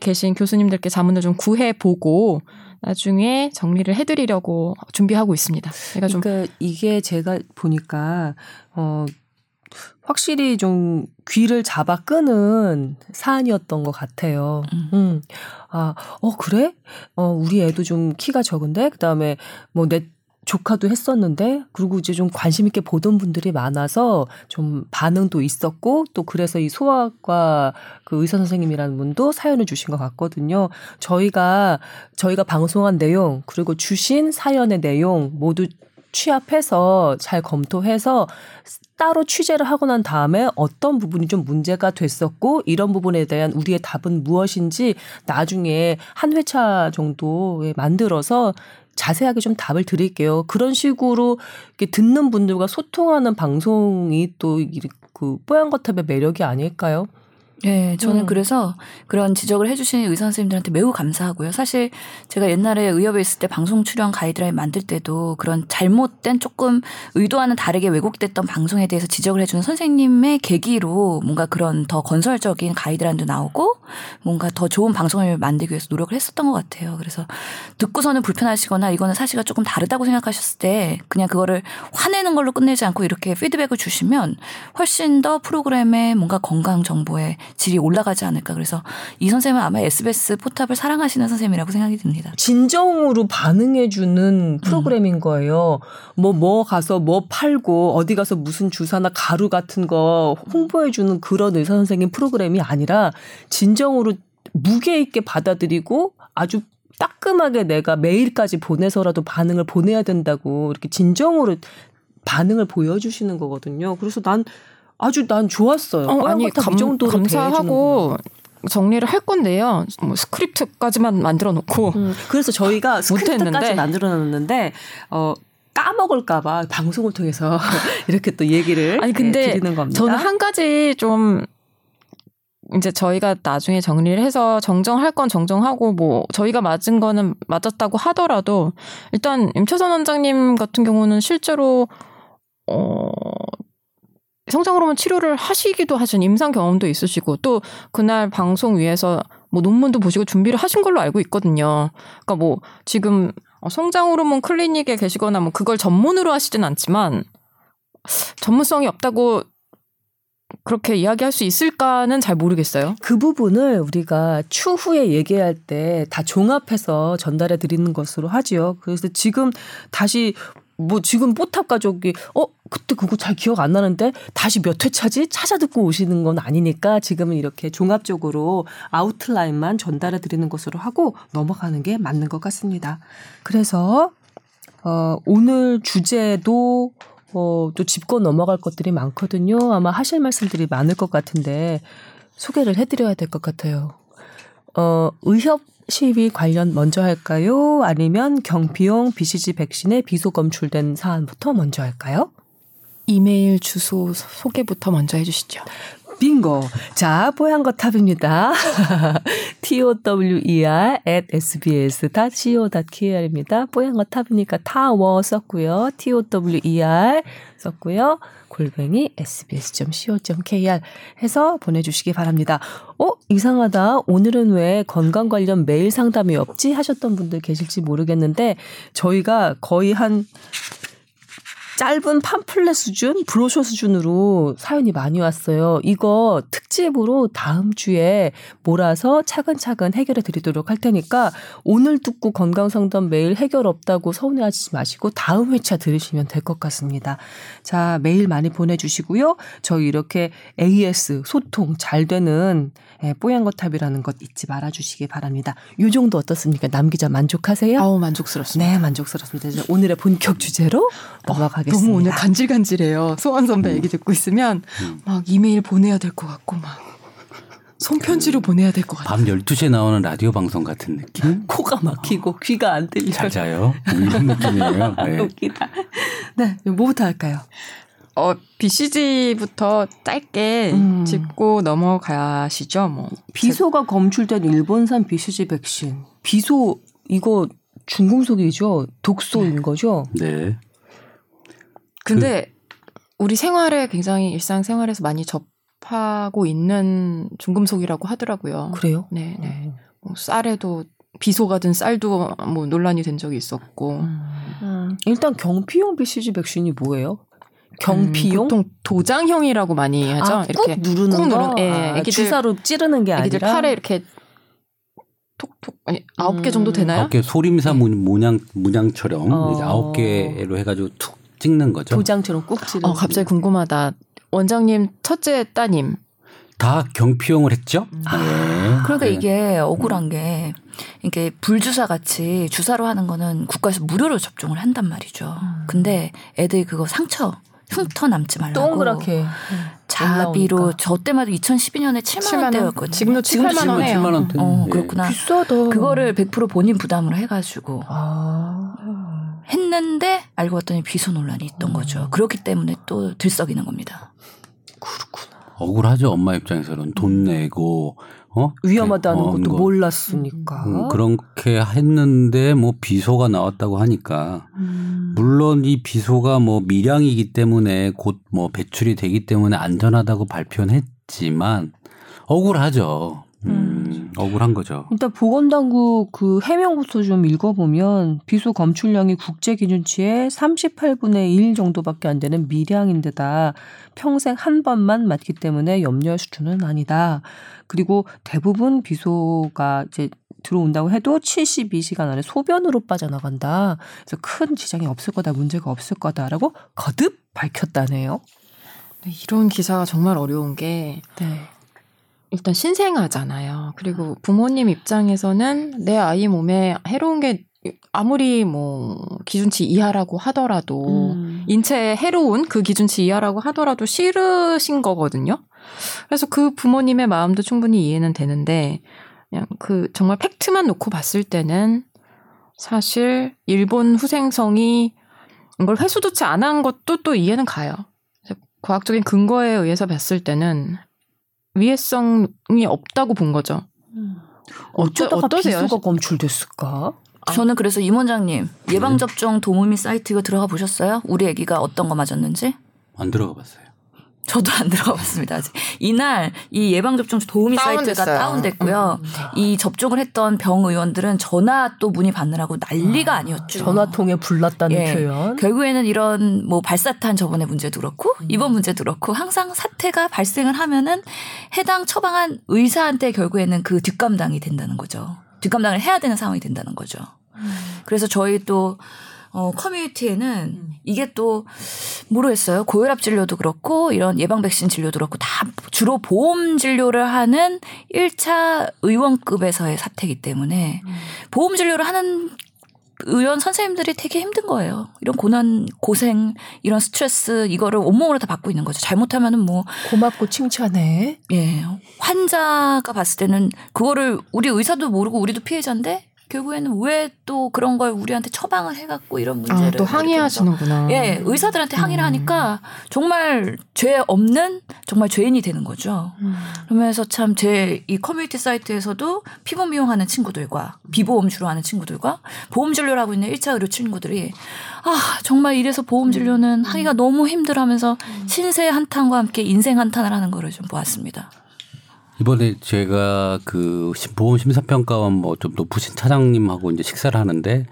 계신 교수님들께 자문을 좀 구해 보고 나중에 정리를 해드리려고 준비하고 있습니다. 제가 좀 그러니까 이게 제가 보니까 어 확실히 좀 귀를 잡아 끄는 사안이었던 것 같아요. 음. 음. 아, 어 그래? 어 우리 애도 좀 키가 적은데 그 다음에 뭐 내 조카도 했었는데 그리고 이제 좀 관심 있게 보던 분들이 많아서 좀 반응도 있었고 또 그래서 이 소아과 그 의사 선생님이라는 분도 사연을 주신 것 같거든요. 저희가 저희가 방송한 내용 그리고 주신 사연의 내용 모두 취합해서 잘 검토해서 따로 취재를 하고 난 다음에 어떤 부분이 좀 문제가 됐었고 이런 부분에 대한 우리의 답은 무엇인지 나중에 한 회차 정도에 만들어서 자세하게 좀 답을 드릴게요. 그런 식으로 듣는 분들과 소통하는 방송이 또 그 뽀얀 거탑의 매력이 아닐까요? 네, 저는 음. 그래서 그런 지적을 해주신 의사 선생님들한테 매우 감사하고요. 사실 제가 옛날에 의협에 있을 때 방송 출연 가이드라인 만들 때도 그런 잘못된 조금 의도와는 다르게 왜곡됐던 방송에 대해서 지적을 해주는 선생님의 계기로 뭔가 그런 더 건설적인 가이드라인도 나오고 뭔가 더 좋은 방송을 만들기 위해서 노력을 했었던 것 같아요. 그래서 듣고서는 불편하시거나 이거는 사실과 조금 다르다고 생각하셨을 때 그냥 그거를 화내는 걸로 끝내지 않고 이렇게 피드백을 주시면 훨씬 더 프로그램의 뭔가 건강 정보에 질이 올라가지 않을까. 그래서 이 선생님은 아마 SBS 포탑을 사랑하시는 선생님이라고 생각이 듭니다. 진정으로 반응해주는 프로그램인 거예요. 뭐, 뭐 가서 뭐 팔고, 어디 가서 무슨 주사나 가루 같은 거 홍보해주는 그런 의사 선생님 프로그램이 아니라, 진정으로 무게 있게 받아들이고, 아주 따끔하게 내가 메일까지 보내서라도 반응을 보내야 된다고, 이렇게 진정으로 반응을 보여주시는 거거든요. 그래서 난 아주 난 좋았어요. 어, 아니 감, 이 정도로 감사하고 정리를 할 건데요. 뭐 스크립트까지만 만들어 놓고 음, 그래서 저희가 스크립트까지 못했는데. 만들어 놨는데 어 까먹을까봐 방송을 통해서 이렇게 또 얘기를 아니 근데 네, 드리는 겁니다. 저는 한 가지 좀 이제 저희가 나중에 정리를 해서 정정할 건 정정하고 뭐 저희가 맞은 거는 맞았다고 하더라도 일단 임채선 원장님 같은 경우는 실제로 어 성장 호르몬 치료를 하시기도 하신 임상 경험도 있으시고 또 그날 방송 위에서 뭐 논문도 보시고 준비를 하신 걸로 알고 있거든요. 그러니까 뭐 지금 어, 성장 호르몬 클리닉에 계시거나 뭐 그걸 전문으로 하시진 않지만 전문성이 없다고 그렇게 이야기할 수 있을까는 잘 모르겠어요. 그 부분을 우리가 추후에 얘기할 때 다 종합해서 전달해 드리는 것으로 하지요. 그래서 지금 다시 뭐 지금 뽀탑 가족이 어 그때 그거 잘 기억 안 나는데 다시 몇 회차지 찾아 듣고 오시는 건 아니니까 지금은 이렇게 종합적으로 아웃라인만 전달해 드리는 것으로 하고 넘어가는 게 맞는 것 같습니다. 그래서 어 오늘 주제도 어, 또 짚고 넘어갈 것들이 많거든요. 아마 하실 말씀들이 많을 것 같은데 소개를 해드려야 될 것 같아요. 어, 의협 시위 관련 먼저 할까요? 아니면 경비용 BCG 백신의 비소 검출된 사안부터 먼저 할까요? 이메일 주소 소개부터 먼저 해주시죠. 빙고. 자, 뽀얀 거 탑입니다. tower at sbs.co.kr입니다. 뽀얀 거 탑이니까 타워 썼고요. tower 썼고요. 골뱅이 sbs.co.kr 해서 보내주시기 바랍니다. 어? 이상하다. 오늘은 왜 건강 관련 메일 상담이 없지? 하셨던 분들 계실지 모르겠는데 저희가 거의 한 짧은 팜플렛 수준, 브로셔 수준으로 사연이 많이 왔어요. 이거 특집으로 다음 주에 몰아서 차근차근 해결해 드리도록 할 테니까 오늘 듣고 건강상담 메일 해결 없다고 서운해하지 마시고 다음 회차 들으시면 될 것 같습니다. 자, 메일 많이 보내주시고요. 저희 이렇게 AS 소통 잘 되는 예, 뽀얀 거탑이라는 것 잊지 말아주시기 바랍니다. 요 정도 어떻습니까? 남 기자 만족하세요? 아우 만족스럽습니다. 네, 만족스럽습니다. 오늘의 본격 주제로 넘어가 겠습니다. 너무 오늘 간질간질해요. 소원 선배 얘기 듣고 있으면 막 이메일 보내야 될 것 같고 막 손편지로 보내야 될 것 같아요. 밤 12시에 나오는 라디오 방송 같은 느낌? 코가 막히고 귀가 안 들려요. 잘 자요? 뭐 이런 느낌이에요. 네. 웃기다. 네, 뭐부터 할까요? 어, BCG부터 짧게 음. 짚고 넘어가시죠, 뭐. 비소가 검출된 일본산 BCG 백신. 비소 이거 중금속이죠. 독소인 거죠. 네. 근데 우리 생활에 굉장히 일상 생활에서 많이 접하고 있는 중금속이라고 하더라고요. 그래요? 네, 네. 뭐 쌀에도 비소가 든 쌀도 뭐 논란이 된 적이 있었고. 음. 일단 경피용 BCG 백신이 뭐예요? 경피용? 음, 보통 도장형이라고 많이 하죠. 아, 이렇게 꾹 누르는 꾹 거. 누르는- 예, 아, 애기들- 주사로 찌르는 게 애기들 아니라 팔에 이렇게 톡톡 아니 아홉 개 음. 정도 되나요? 아홉 개 소림사 네. 문- 문양 문양처럼 어. 아홉 개로 해가지고 툭 찍는 거죠. 도장처럼 꾹 찌르는. 어, 갑자기 궁금하다. 원장님 첫째 따님 다 경피용을 했죠. 음. 네. 그러니까 네. 이게 억울한 게 이게 불주사 같이 주사로 하는 거는 국가에서 무료로 접종을 한단 말이죠. 근데 애들이 그거 상처 흉터 남지 말라고 동그랗게 자비로 올라오니까. 저 때마다 2012년에 7만 원대였거든요. 지금도 7, 8만 원 해요. 7만 원대. 어 예. 그렇구나. 비싸다. 그거를 100% 본인 부담으로 해가지고 아. 했는데 알고 봤더니 비소 논란이 있던 거죠. 그렇기 때문에 또 들썩이는 겁니다. 그렇구나. 억울하죠 엄마 입장에서는 돈 내고 어 위험하다는 어, 것도 거. 몰랐으니까. 음, 그렇게 했는데 뭐 비소가 나왔다고 하니까 음. 물론 이 비소가 뭐 미량이기 때문에 곧 뭐 배출이 되기 때문에 안전하다고 발표는 했지만 억울하죠. 음. 억울한 거죠. 일단 보건당국 그 해명부터 좀 읽어보면 비소 검출량이 국제 기준치의 38분의 1 정도밖에 안 되는 미량인데다 평생 한 번만 맞기 때문에 염려할 수준은 아니다. 그리고 대부분 비소가 이제 들어온다고 해도 72시간 안에 소변으로 빠져나간다. 그래서 큰 지장이 없을 거다, 문제가 없을 거다라고 거듭 밝혔다네요. 네, 이런 기사가 정말 어려운 게 네. 일단 신생아잖아요. 그리고 부모님 입장에서는 내 아이 몸에 해로운 게 아무리 뭐 기준치 이하라고 하더라도 음. 인체에 해로운 그 기준치 이하라고 하더라도 싫으신 거거든요. 그래서 그 부모님의 마음도 충분히 이해는 되는데 그냥 그 정말 팩트만 놓고 봤을 때는 사실 일본 후생성이 이걸 회수조차 안 한 것도 또 이해는 가요. 과학적인 근거에 의해서 봤을 때는 위해성이 없다고 본 거죠. 어쩌다가 어떠세요? 비소가 검출됐을까? 저는 그래서 임 원장님 예방접종 도우미 사이트 이거 들어가 보셨어요? 우리 아기가 어떤 거 맞았는지? 안 들어가 봤어요. 저도 안 들어가 봤습니다. 아직. 이날 이 예방접종 도우미 사이트가 다운됐어요. 다운됐고요. 음. 이 접종을 했던 병 의원들은 전화 또 문의 받느라고 난리가 아니었죠. 전화통에 불났다는 예. 표현. 결국에는 이런 뭐 발사탄 저번에 문제도 그렇고 이번 문제도 그렇고 항상 사태가 발생을 하면은 해당 처방한 의사한테 결국에는 그 뒷감당이 된다는 거죠. 뒷감당을 해야 되는 상황이 된다는 거죠. 그래서 저희 또 어, 커뮤니티에는 이게 또 모르겠어요. 고혈압 진료도 그렇고 이런 예방 백신 진료도 그렇고 다 주로 보험 진료를 하는 1차 의원급에서의 사태이기 때문에 보험 진료를 하는 의원 선생님들이 되게 힘든 거예요. 이런 고난, 고생, 이런 스트레스 이거를 온몸으로 다 받고 있는 거죠. 잘못하면은 뭐 고맙고 칭찬해. 예, 환자가 봤을 때는 그거를 우리 의사도 모르고 우리도 피해자인데 결국에는 왜 또 그런 걸 우리한테 처방을 해갖고 이런 문제를 아, 또 항의하시는구나. 예, 의사들한테 항의를 하니까 정말 죄 없는 정말 죄인이 되는 거죠. 그러면서 참 제 이 커뮤니티 사이트에서도 피부 미용하는 친구들과 비보험 주로 하는 친구들과 보험 진료를 하고 있는 1차 의료 친구들이 아, 정말 이래서 보험 진료는 하기가 너무 힘들어하면서 신세 한탄과 함께 인생 한탄을 하는 거를 좀 보았습니다. 이번에 제가 그 심- 보험 심사평가원 뭐 좀 높으신 차장님하고 이제 식사를 하는데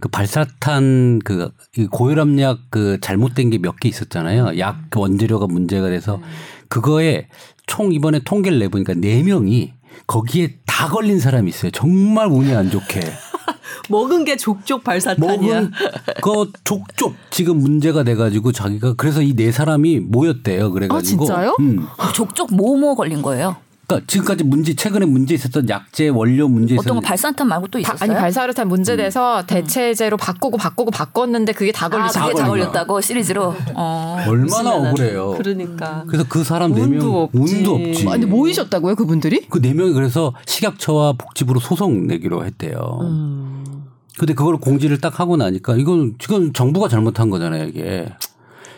그 발사탄 그이 고혈압약 그 잘못된 게 몇 개 있었잖아요. 약 원재료가 문제가 돼서 그거에 총 이번에 통계를 내보니까 네 명이 거기에 다 걸린 사람이 있어요. 정말 운이 안 좋게. 먹은 게 족족 발사탄이야. 먹은 거 족족 지금 문제가 돼가지고 자기가 그래서 이 네 사람이 모였대요. 그래가지고. 아, 진짜요? 음. 족족 뭐뭐 걸린 거예요? 그러니까 지금까지 문제 최근에 문제 있었던 약제 원료 문제 어떤 거 발산탄 말고 또 바- 있었어요? 아니 발사르탄 문제돼서 대체제로 바꾸고 바꾸고 바꿨는데 그게 다 아, 걸리지 그게 다 걸린 걸렸다고 시리즈로. 어. 얼마나 억울해요. 그러니까. 그래서 그 사람 네 명 운도 없지. 운도 없지. 아, 근데 모이셨다고요 그분들이? 그 네 명이 그래서 식약처와 복지부로 소송 내기로 했대요. 음. 근데 그걸 공지를 딱 하고 나니까 이건 지금 정부가 잘못한 거잖아요, 이게.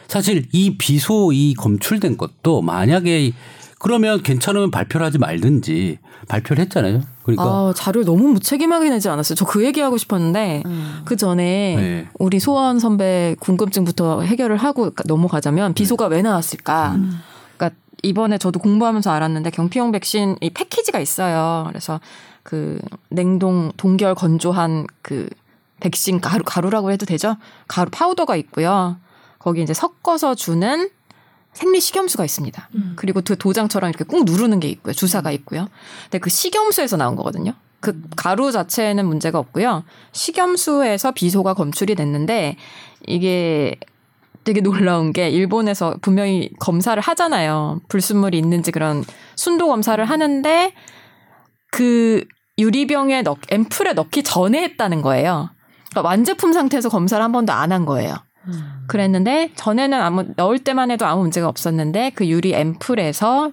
사실 이 비소 이 검출된 것도 만약에 그러면 괜찮으면 발표를 하지 말든지 발표를 했잖아요. 그러니까 아 자료 너무 무책임하게 내지 않았어요. 저 그 얘기하고 싶었는데 그 전에 네. 우리 소원 선배 궁금증부터 해결을 하고 넘어가자면 비소가 왜 나왔을까? 그러니까 이번에 저도 공부하면서 알았는데 경피용 백신 이 패키지가 있어요. 그래서 그 냉동 동결 건조한 그 백신 가루 가루라고 해도 되죠? 가루 파우더가 있고요. 거기 이제 섞어서 주는 생리 식염수가 있습니다. 그리고 그 도장처럼 이렇게 꾹 누르는 게 있고요. 주사가 있고요. 근데 그 식염수에서 나온 거거든요. 그 가루 자체에는 문제가 없고요. 식염수에서 비소가 검출이 됐는데 이게 되게 놀라운 게 일본에서 분명히 검사를 하잖아요. 불순물이 있는지 그런 순도 검사를 하는데 그 유리병에 넣 앰플에 넣기 전에 했다는 거예요. 그러니까 완제품 상태에서 검사를 한 번도 안 한 거예요. 그랬는데 전에는 아무 넣을 때만 해도 아무 문제가 없었는데 그 유리 앰플에서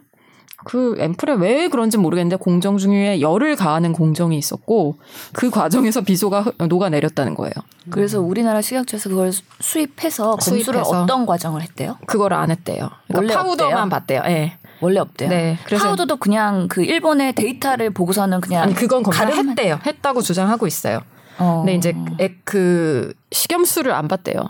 그 앰플에 왜 그런지 모르겠는데 공정 중에 열을 가하는 공정이 있었고 그 과정에서 비소가 흐- 녹아내렸다는 거예요. 그래서 우리나라 식약처에서 그걸 수- 수입해서 검수를 수입해서. 어떤 과정을 했대요? 그거를 안 했대요. 그러니까 파우더만 없대요? 봤대요. 예. 원래 없대요. 네, 그래서- 파우더도 그냥 그 일본의 데이터를 보고서는 그냥 아니 그건 검사를 가름만- 했대요. 했다고 주장하고 있어요. 어. 근데 이제 애- 그 식염수를 안 봤대요.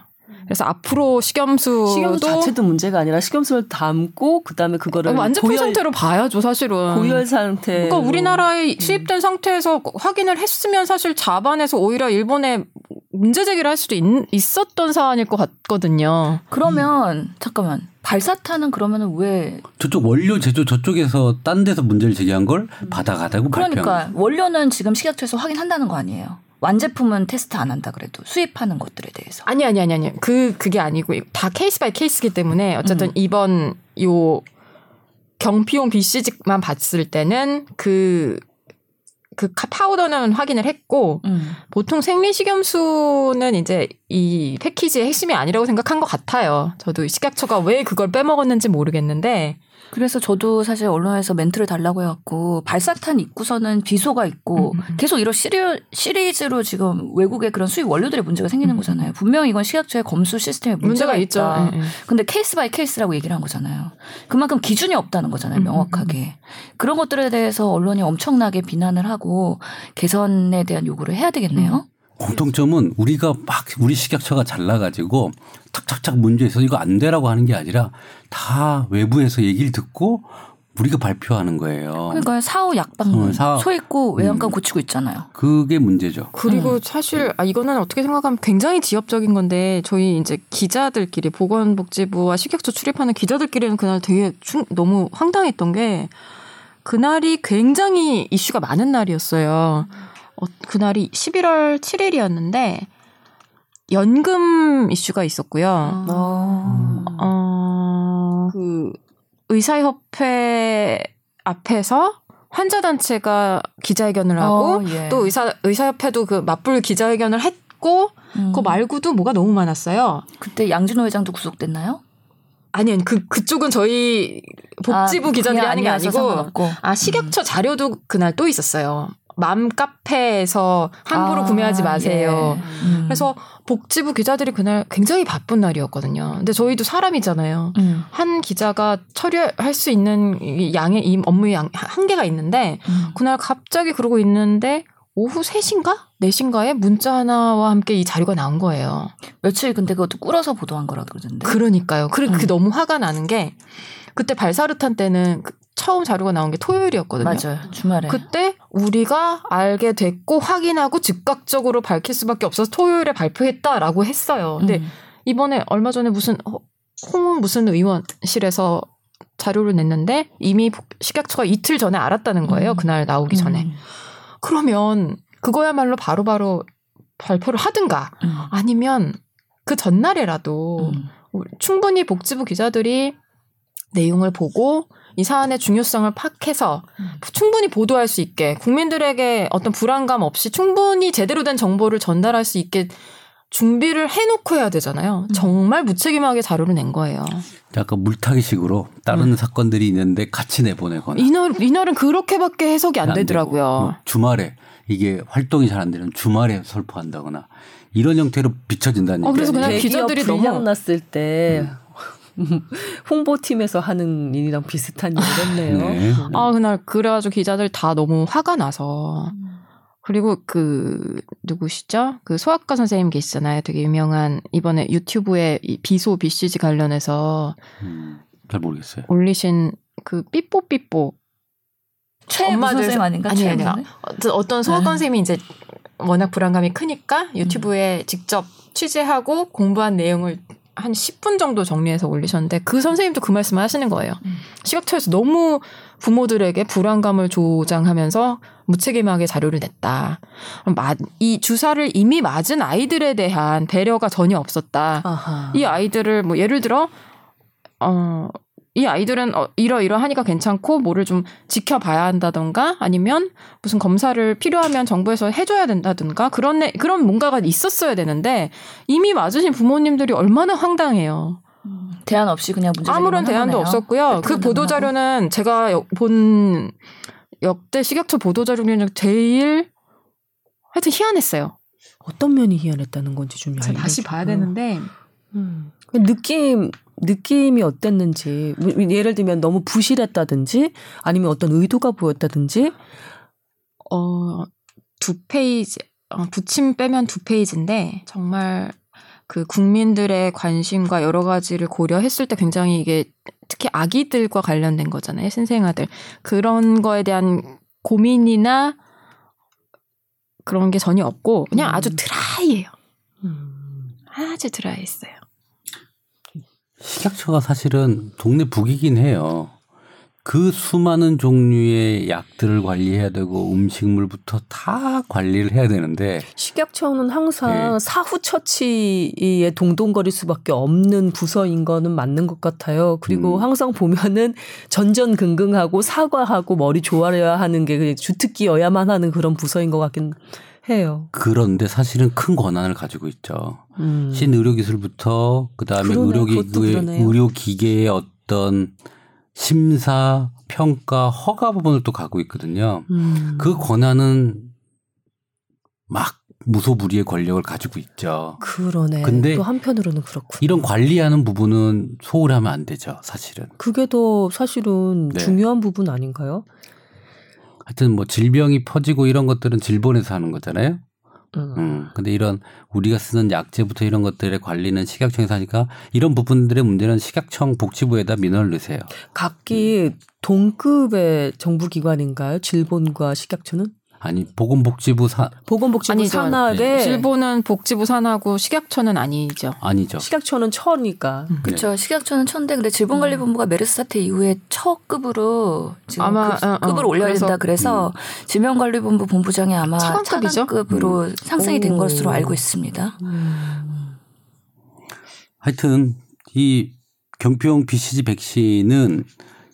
그래서 앞으로 식염수도 식염수 자체도 문제가 아니라 식염수를 담고 그다음에 그거를 완제품 고열, 상태로 봐야죠, 사실은. 고열 상태. 그러니까 우리나라에 수입된 상태에서 확인을 했으면 사실 자반에서 오히려 일본에 문제 제기를 할 수도 있, 있었던 사안일 것 같거든요. 그러면 잠깐만 발사르탄은 그러면은 왜 저쪽 원료 제조 저쪽에서 딴 데서 문제를 제기한 걸 받아가지고 발표한 그러니까 원료는 지금 식약처에서 확인한다는 거 아니에요. 완제품은 테스트 안 한다 그래도 수입하는 것들에 대해서. 아니 아니 아니 아니 그 그게 아니고 다 case by case기 때문에 어쨌든 음. 이번 요 경피용 BCG만 봤을 때는 그그 파우더는 확인을 했고 음. 보통 생리식염수는 이제 이 패키지의 핵심이 아니라고 생각한 것 같아요. 저도 식약처가 왜 그걸 빼먹었는지 모르겠는데 그래서 저도 사실 언론에서 멘트를 달라고 해갖고 발사탄 입구서는 비소가 있고 음, 음. 계속 이런 시리, 시리즈로 지금 외국의 그런 수입 원료들의 문제가 생기는 음. 거잖아요. 분명히 이건 식약처의 검수 시스템에 문제가, 문제가 있죠. 있다. 예, 예. 근데 case by case라고 얘기를 한 거잖아요. 그만큼 기준이 없다는 거잖아요. 음, 명확하게. 그런 것들에 대해서 언론이 엄청나게 비난을 하고 개선에 대한 요구를 해야 되겠네요. 공통점은 우리가 막 우리 식약처가 잘나가지고 착착착 문제 있어 이거 안 되라고 하는 게 아니라 다 외부에서 얘기를 듣고 우리가 발표하는 거예요. 그러니까 사후 약방문 어, 사- 소 있고 외양간 음. 고치고 있잖아요. 그게 문제죠. 그리고 음. 사실 아 이거는 어떻게 생각하면 굉장히 지엽적인 건데 저희 이제 기자들끼리 보건복지부와 식약처 출입하는 기자들끼리는 그날 되게 충- 너무 황당했던 게 그날이 굉장히 이슈가 많은 날이었어요. 어, 그날이 11월 7일이었는데 연금 이슈가 있었고요. 어. 어, 그 의사협회 앞에서 환자 단체가 기자회견을 하고 어, 예. 또 의사 의사협회도 그 맞불 기자회견을 했고 음. 그거 말고도 뭐가 너무 많았어요. 그때 양진호 회장도 구속됐나요? 아니 아니 그 그쪽은 저희 복지부 아, 기자들이 하는 게 아니고 상관없고. 아 식약처 자료도 그날 또 있었어요. 맘 카페에서 함부로 아, 구매하지 마세요. 예. 음. 그래서 복지부 기자들이 그날 굉장히 바쁜 날이었거든요. 근데 저희도 사람이잖아요. 음. 한 기자가 처리할 수 있는 이 양의 이 업무의 양, 한계가 있는데 음. 그날 갑자기 그러고 있는데 오후 3시인가? 4시인가에 문자 하나와 함께 이 자료가 나온 거예요. 며칠 근데 그것도 꿇어서 보도한 거라 그러던데. 그러니까요. 그래, 그 음. 너무 화가 나는 게 그때 발사르탄 때는 그 처음 자료가 나온 게 토요일이었거든요. 맞아요. 주말에. 그때 우리가 알게 됐고 확인하고 즉각적으로 밝힐 수밖에 없어서 토요일에 발표했다라고 했어요. 근데 음. 이번에 얼마 전에 무슨 어, 홍 무슨 의원실에서 자료를 냈는데 이미 식약처가 이틀 전에 알았다는 거예요. 음. 그날 나오기 전에. 음. 그러면 그거야말로 바로바로 발표를 하든가 음. 아니면 그 전날에라도 음. 충분히 복지부 기자들이 내용을 보고 이 사안의 중요성을 파악해서 음. 충분히 보도할 수 있게 국민들에게 어떤 불안감 없이 충분히 제대로 된 정보를 전달할 수 있게 준비를 해놓고 해야 되잖아요. 음. 정말 무책임하게 자료를 낸 거예요. 약간 물타기식으로 다른 사건들이 있는데 같이 내보내거나 이날 이날은 그렇게밖에 해석이 안 안 되더라고요. 뭐 주말에 이게 활동이 잘 안 되면 주말에 설포한다거나 이런 형태로 비춰진다는 어, 그래서. 그냥 기자들이 너무- 났을 때 홍보팀에서 하는 일이랑 비슷한 일을 했네요. 네. 아 그날 그래가지고 기자들 다 너무 화가 나서 그리고 그 누구시죠? 그 소아과 선생님 계시잖아요. 되게 유명한 이번에 유튜브에 이 비소 BCG 관련해서 음, 잘 모르겠어요. 올리신 그 삐뽀삐뽀 최 엄마들 선생님 아닌가? 아니, 최 아니요. 선생님? 어떤- 어떤 소아과 네. 선생님이 이제 워낙 불안감이 크니까 유튜브에 직접 취재하고 공부한 내용을 한 10분 정도 정리해서 올리셨는데 그 선생님도 그 말씀을 하시는 거예요. 음. 식약처에서 너무 부모들에게 불안감을 조장하면서 무책임하게 자료를 냈다. 이 주사를 이미 맞은 아이들에 대한 배려가 전혀 없었다. 아하. 이 아이들을 뭐 예를 들어 어. 이 아이들은 어, 이러이러하니까 괜찮고 뭐를 좀 지켜봐야 한다던가 아니면 무슨 검사를 필요하면 정부에서 해줘야 된다든가 그런 애- 그런 뭔가가 있었어야 되는데 이미 맞으신 부모님들이 얼마나 황당해요. 대안 없이 그냥 문제 아무런 대안도 거네요. 없었고요. 그 발표만 보도. 자료는 제가 여- 본 역대 식약처 보도 자료 중에 제일 하여튼 희한했어요. 어떤 면이 희한했다는 건지 좀 다시. 봐야 되는데 음. 그 느낌 느낌이 어땠는지 뭐, 예를 들면 너무 부실했다든지 아니면 어떤 의도가 보였다든지 어, 두 페이지, 어, 부침 빼면 두 페이지인데, 정말 그 국민들의 관심과 여러 가지를 고려했을 때 굉장히 이게 특히 아기들과 관련된 거잖아요. 신생아들. 그런 거에 대한 고민이나 그런 게 전혀 없고 그냥 아주 드라이해요. 음. 아주 드라이했어요. 식약처가 사실은 동네 북이긴 해요. 그 수많은 종류의 약들을 관리해야 되고 음식물부터 다 관리를 해야 되는데 식약처는 항상 네. 사후 처치에 동동거릴 수밖에 없는 부서인 거는 맞는 것 같아요. 그리고 음. 항상 보면은 전전긍긍하고 사과하고 머리 조아려야 하는 게 주특기여야만 하는 그런 부서인 것 같긴 해요. 그런데 사실은 큰 권한을 가지고 있죠. 음. 신의료기술부터 그다음에 그러네요. 의료기 그것도 그러네요. 의료기계의 어떤 심사, 평가, 허가 부분을 또 갖고 있거든요. 음. 그 권한은 막 무소불위의 권력을 가지고 있죠. 그러네. 근데 또 한편으로는 그렇고. 이런 관리하는 부분은 소홀히 하면 안 되죠, 사실은. 그게 더 사실은 네. 중요한 부분 아닌가요? 하여튼 뭐 질병이 퍼지고 이런 것들은 질본에서 하는 거잖아요. 음. 음. 근데 이런 우리가 쓰는 약제부터 이런 것들의 관리는 식약청에서 하니까 이런 부분들의 문제는 식약청 복지부에다 민원을 넣으세요. 각기 동급의 정부기관인가요? 질본과 식약처는? 아니 보건복지부 사 보건복지부 아니죠. 산하에 일본은 복지부 산하고 식약처는 아니죠. 아니죠. 식약처는 처니까. 네. 그렇죠. 식약처는 천대 근데 질병관리본부가 메르스 사태 이후에 처급으로 지금 아마, 급, 어, 어. 급을 올려야 그래서- 된다. 그래서 질병관리본부 본부장이 아마 차관급이죠? 차관급으로 상승이 된 오. 것으로 알고 있습니다. 하여튼 이 경피용 BCG 백신은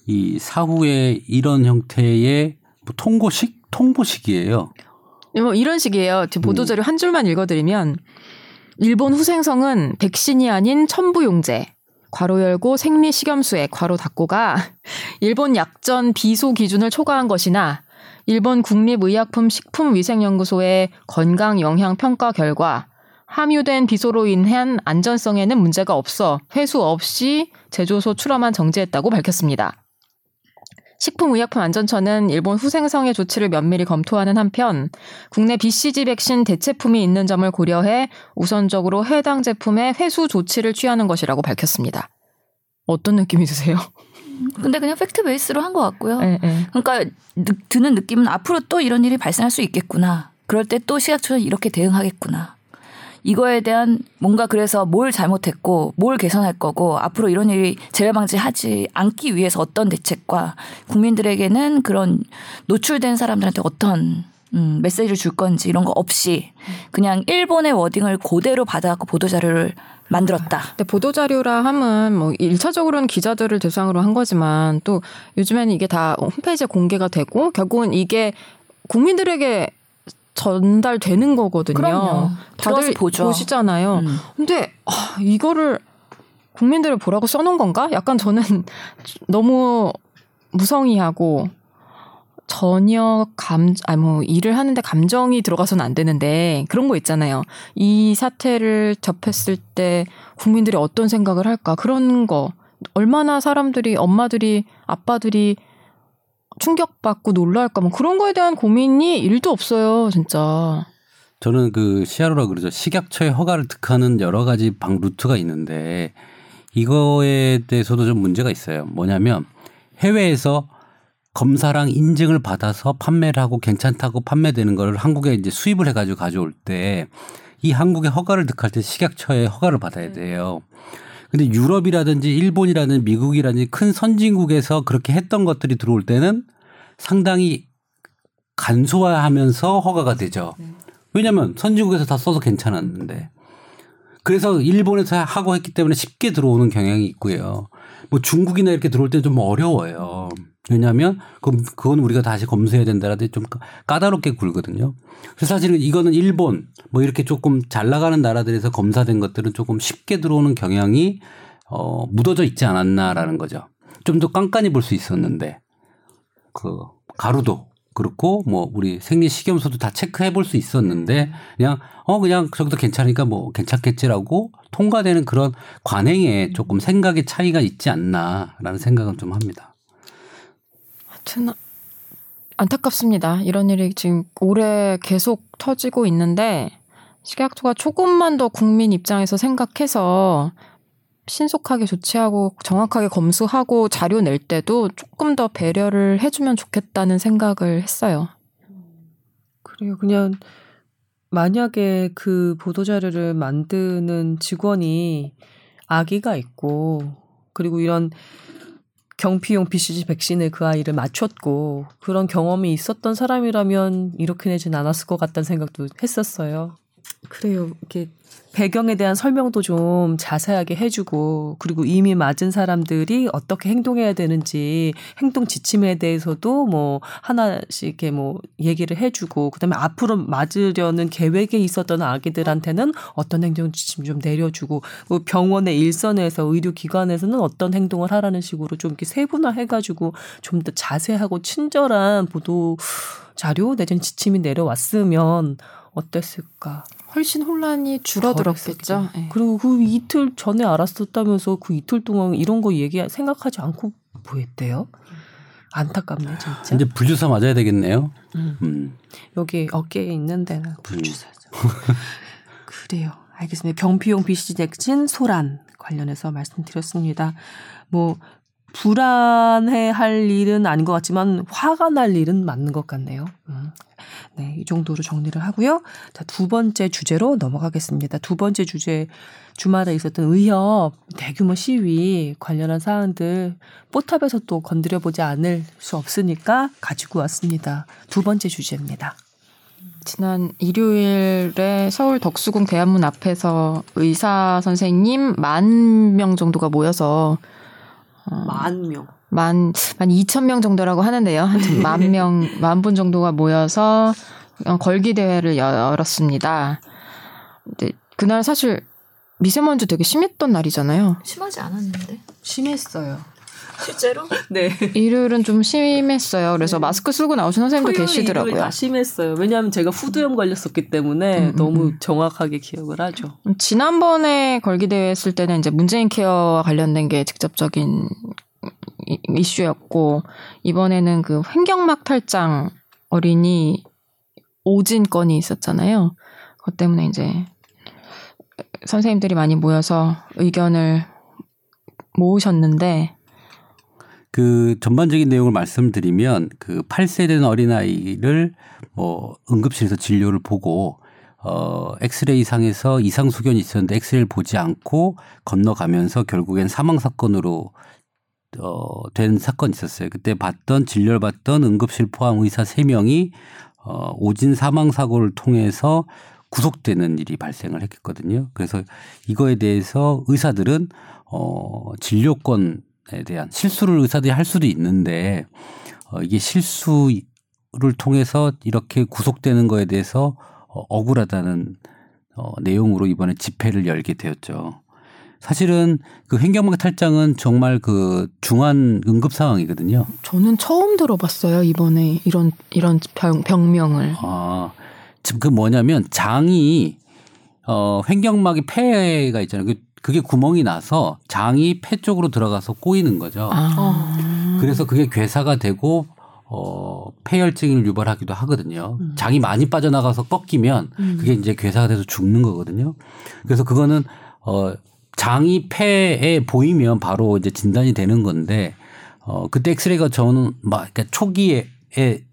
이 사후에 이런 형태의 뭐 통고식 통보식이에요. 뭐 이런 식이에요. 제 보도자료 한 줄만 읽어드리면 일본 후생성은 백신이 아닌 첨부용제 괄호 열고 생리 식염수액 괄호 닫고가 일본 약전 비소 기준을 초과한 것이나 일본 국립의약품 식품위생연구소의 건강 영향 평가 결과 함유된 비소로 인한 안전성에는 문제가 없어 회수 없이 제조소 출하만 정지했다고 밝혔습니다. 식품의약품안전처는 일본 후생성의 조치를 면밀히 검토하는 한편 국내 BCG 백신 대체품이 있는 점을 고려해 우선적으로 해당 제품의 회수 조치를 취하는 것이라고 밝혔습니다. 어떤 느낌이 드세요? 근데 그냥 팩트 베이스로 한 것 같고요. 예, 예. 그러니까 느- 드는 느낌은 앞으로 또 이런 일이 발생할 수 있겠구나. 그럴 때또 식약처는 이렇게 대응하겠구나. 이거에 대한 뭔가 그래서 뭘 잘못했고 뭘 개선할 거고 앞으로 이런 일이 재발 방지하지 않기 위해서 어떤 대책과 국민들에게는 그런 노출된 사람들한테 어떤 음, 메시지를 줄 건지 이런 거 없이 그냥 일본의 워딩을 그대로 받아갖고 보도자료를 만들었다. 근데 보도자료라 함은 뭐 1차적으로는 기자들을 대상으로 한 거지만 또 요즘에는 이게 다 홈페이지에 공개가 되고 결국은 이게 국민들에게 전달되는 거거든요. 그럼요. 다들 보죠. 보시잖아요. 음. 근데 아, 이거를 국민들을 보라고 써놓은 건가? 약간 저는 너무 무성의하고 전혀 감, 아니 뭐 일을 하는데 감정이 들어가서는 안 되는데 그런 거 있잖아요. 이 사태를 접했을 때 국민들이 어떤 생각을 할까? 그런 거. 얼마나 사람들이, 엄마들이, 아빠들이 충격받고 놀랄까? 뭐 그런 거에 대한 고민이 일도 없어요, 진짜. 저는 그 시아로라 그러죠. 식약처의 허가를 득하는 여러 가지 방 루트가 있는데 이거에 대해서도 좀 문제가 있어요. 뭐냐면 해외에서 검사랑 인증을 받아서 판매를 하고 괜찮다고 판매되는 거를 한국에 이제 수입을 해가지고 가져올 때 이 한국의 허가를 득할 때 식약처의 허가를 받아야 돼요. 근데 유럽이라든지 일본이라든지 미국이라든지 큰 선진국에서 그렇게 했던 것들이 들어올 때는 상당히 간소화하면서 허가가 되죠. 왜냐하면 선진국에서 다 써서 괜찮았는데. 그래서 일본에서 하고 했기 때문에 쉽게 들어오는 경향이 있고요. 뭐 중국이나 이렇게 들어올 때좀 어려워요. 왜냐하면 그건 우리가 다시 검수해야 된다라든지 좀 까- 까다롭게 굴거든요. 그래서 사실은 이거는 일본 뭐 이렇게 조금 잘 나가는 나라들에서 검사된 것들은 조금 쉽게 들어오는 경향이 어 묻어져 있지 않았나라는 거죠. 좀 더 깐깐히 볼 수 있었는데 그 가루도 그렇고 뭐 우리 생리 식염소도 다 체크해 볼 수 있었는데 그냥 어 그냥 저기도 괜찮으니까 뭐 괜찮겠지라고 통과되는 그런 관행에 조금 생각의 차이가 있지 않나라는 생각은 좀 합니다. 하여튼 안타깝습니다. 이런 일이 지금 올해 계속 터지고 있는데 식약처가 조금만 더 국민 입장에서 생각해서 신속하게 조치하고 정확하게 검수하고 자료 낼 때도 조금 더 배려를 해주면 좋겠다는 생각을 했어요. 그래요. 그냥 만약에 그 보도자료를 만드는 직원이 아기가 있고 그리고 이런 경피용 BCG 백신을 그 아이를 맞췄고 그런 경험이 있었던 사람이라면 이렇게 내진 않았을 것 같다는 생각도 했었어요. 그래요. 이렇게 배경에 대한 설명도 좀 자세하게 해주고 그리고 이미 맞은 사람들이 어떻게 행동해야 되는지 행동 지침에 대해서도 뭐 하나씩 이렇게 뭐 얘기를 해주고 그다음에 앞으로 맞으려는 계획에 있었던 아기들한테는 어떤 행동 지침 좀 내려주고 그 병원의 일선에서 의료기관에서는 어떤 행동을 하라는 식으로 좀 이렇게 세분화해가지고 좀 더 자세하고 친절한 보도 자료 내지는 지침이 내려왔으면 어땠을까. 훨씬 혼란이 줄어들었겠죠. 네. 그리고 그 이틀 전에 알았었다면서 그 이틀 동안 이런 거 얘기 생각하지 않고 보였대요. 안타깝네 진짜. 이제 불주사 맞아야 되겠네요. 음. 음. 여기 어깨에 있는 데는 불주사죠. 그래요. 알겠습니다. 경피용 BCG 백신 소란 관련해서 말씀드렸습니다. 뭐 불안해 할 일은 아닌 것 같지만 화가 날 일은 맞는 것 같네요. 음. 네, 이 정도로 정리를 하고요. 자, 두 번째 주제로 넘어가겠습니다. 두 번째 주제 주말에 있었던 의협 대규모 시위 관련한 사안들 뽀탑에서 또 건드려 보지 않을 수 없으니까 가지고 왔습니다. 두 번째 주제입니다. 지난 일요일에 서울 덕수궁 대한문 앞에서 의사 선생님 만 명 정도가 모여서 어, 만 명. 만, 만 2천 명 정도라고 하는데요. 한 만 명, 만 분 정도가 모여서 걸기 대회를 열었습니다. 근데 그날 사실 미세먼지 되게 심했던 날이잖아요. 심하지 않았는데. 심했어요. 실제로? 네. 일요일은 좀 심했어요. 그래서 네. 마스크 쓰고 나오신 선생님도 계시더라고요. 다 심했어요. 왜냐하면 제가 후두염 걸렸었기 때문에 음, 너무 음. 정확하게 기억을 하죠. 지난번에 걸기 대회 했을 때는 이제 문재인 케어와 관련된 게 직접적인 이슈였고 이번에는 그 횡격막 탈장 어린이 오진 건이 있었잖아요. 그것 때문에 이제 선생님들이 많이 모여서 의견을 모으셨는데 그 전반적인 내용을 말씀드리면 그 8세 된 어린아이를 뭐 응급실에서 진료를 보고 어 엑스레이 상에서 이상 소견이 있었는데 엑스레이를 보지 않고 건너가면서 결국엔 사망 사건으로 어, 된 사건이 있었어요. 그때 봤던 진료를 받던 응급실 포함 의사 3명이 어, 오진 사망 사고를 통해서 구속되는 일이 발생을 했거든요. 그래서 이거에 대해서 의사들은 어, 진료권 에 대한 실수를 의사들이 할 수도 있는데 어, 이게 실수를 통해서 이렇게 구속되는 거에 대해서 어, 억울하다는 어, 내용으로 이번에 집회를 열게 되었죠. 사실은 그 횡격막 탈장은 정말 그 중한 응급 상황이거든요. 저는 처음 들어봤어요 이번에 이런 이런 병, 병명을. 아 지금 그 뭐냐면 장이 어 횡격막이 폐가 있잖아요. 그 그게 구멍이 나서 장이 폐 쪽으로 들어가서 꼬이는 거죠. 아. 그래서 그게 괴사가 되고 어, 폐혈증을 유발하기도 하거든요. 음. 장이 많이 빠져나가서 꺾이면 음. 그게 이제 괴사가 돼서 죽는 거거든요. 그래서 그거는 어, 장이 폐에 보이면 바로 이제 진단이 되는 건데 어 그때 엑스레이가 저는 막 그러니까 초기에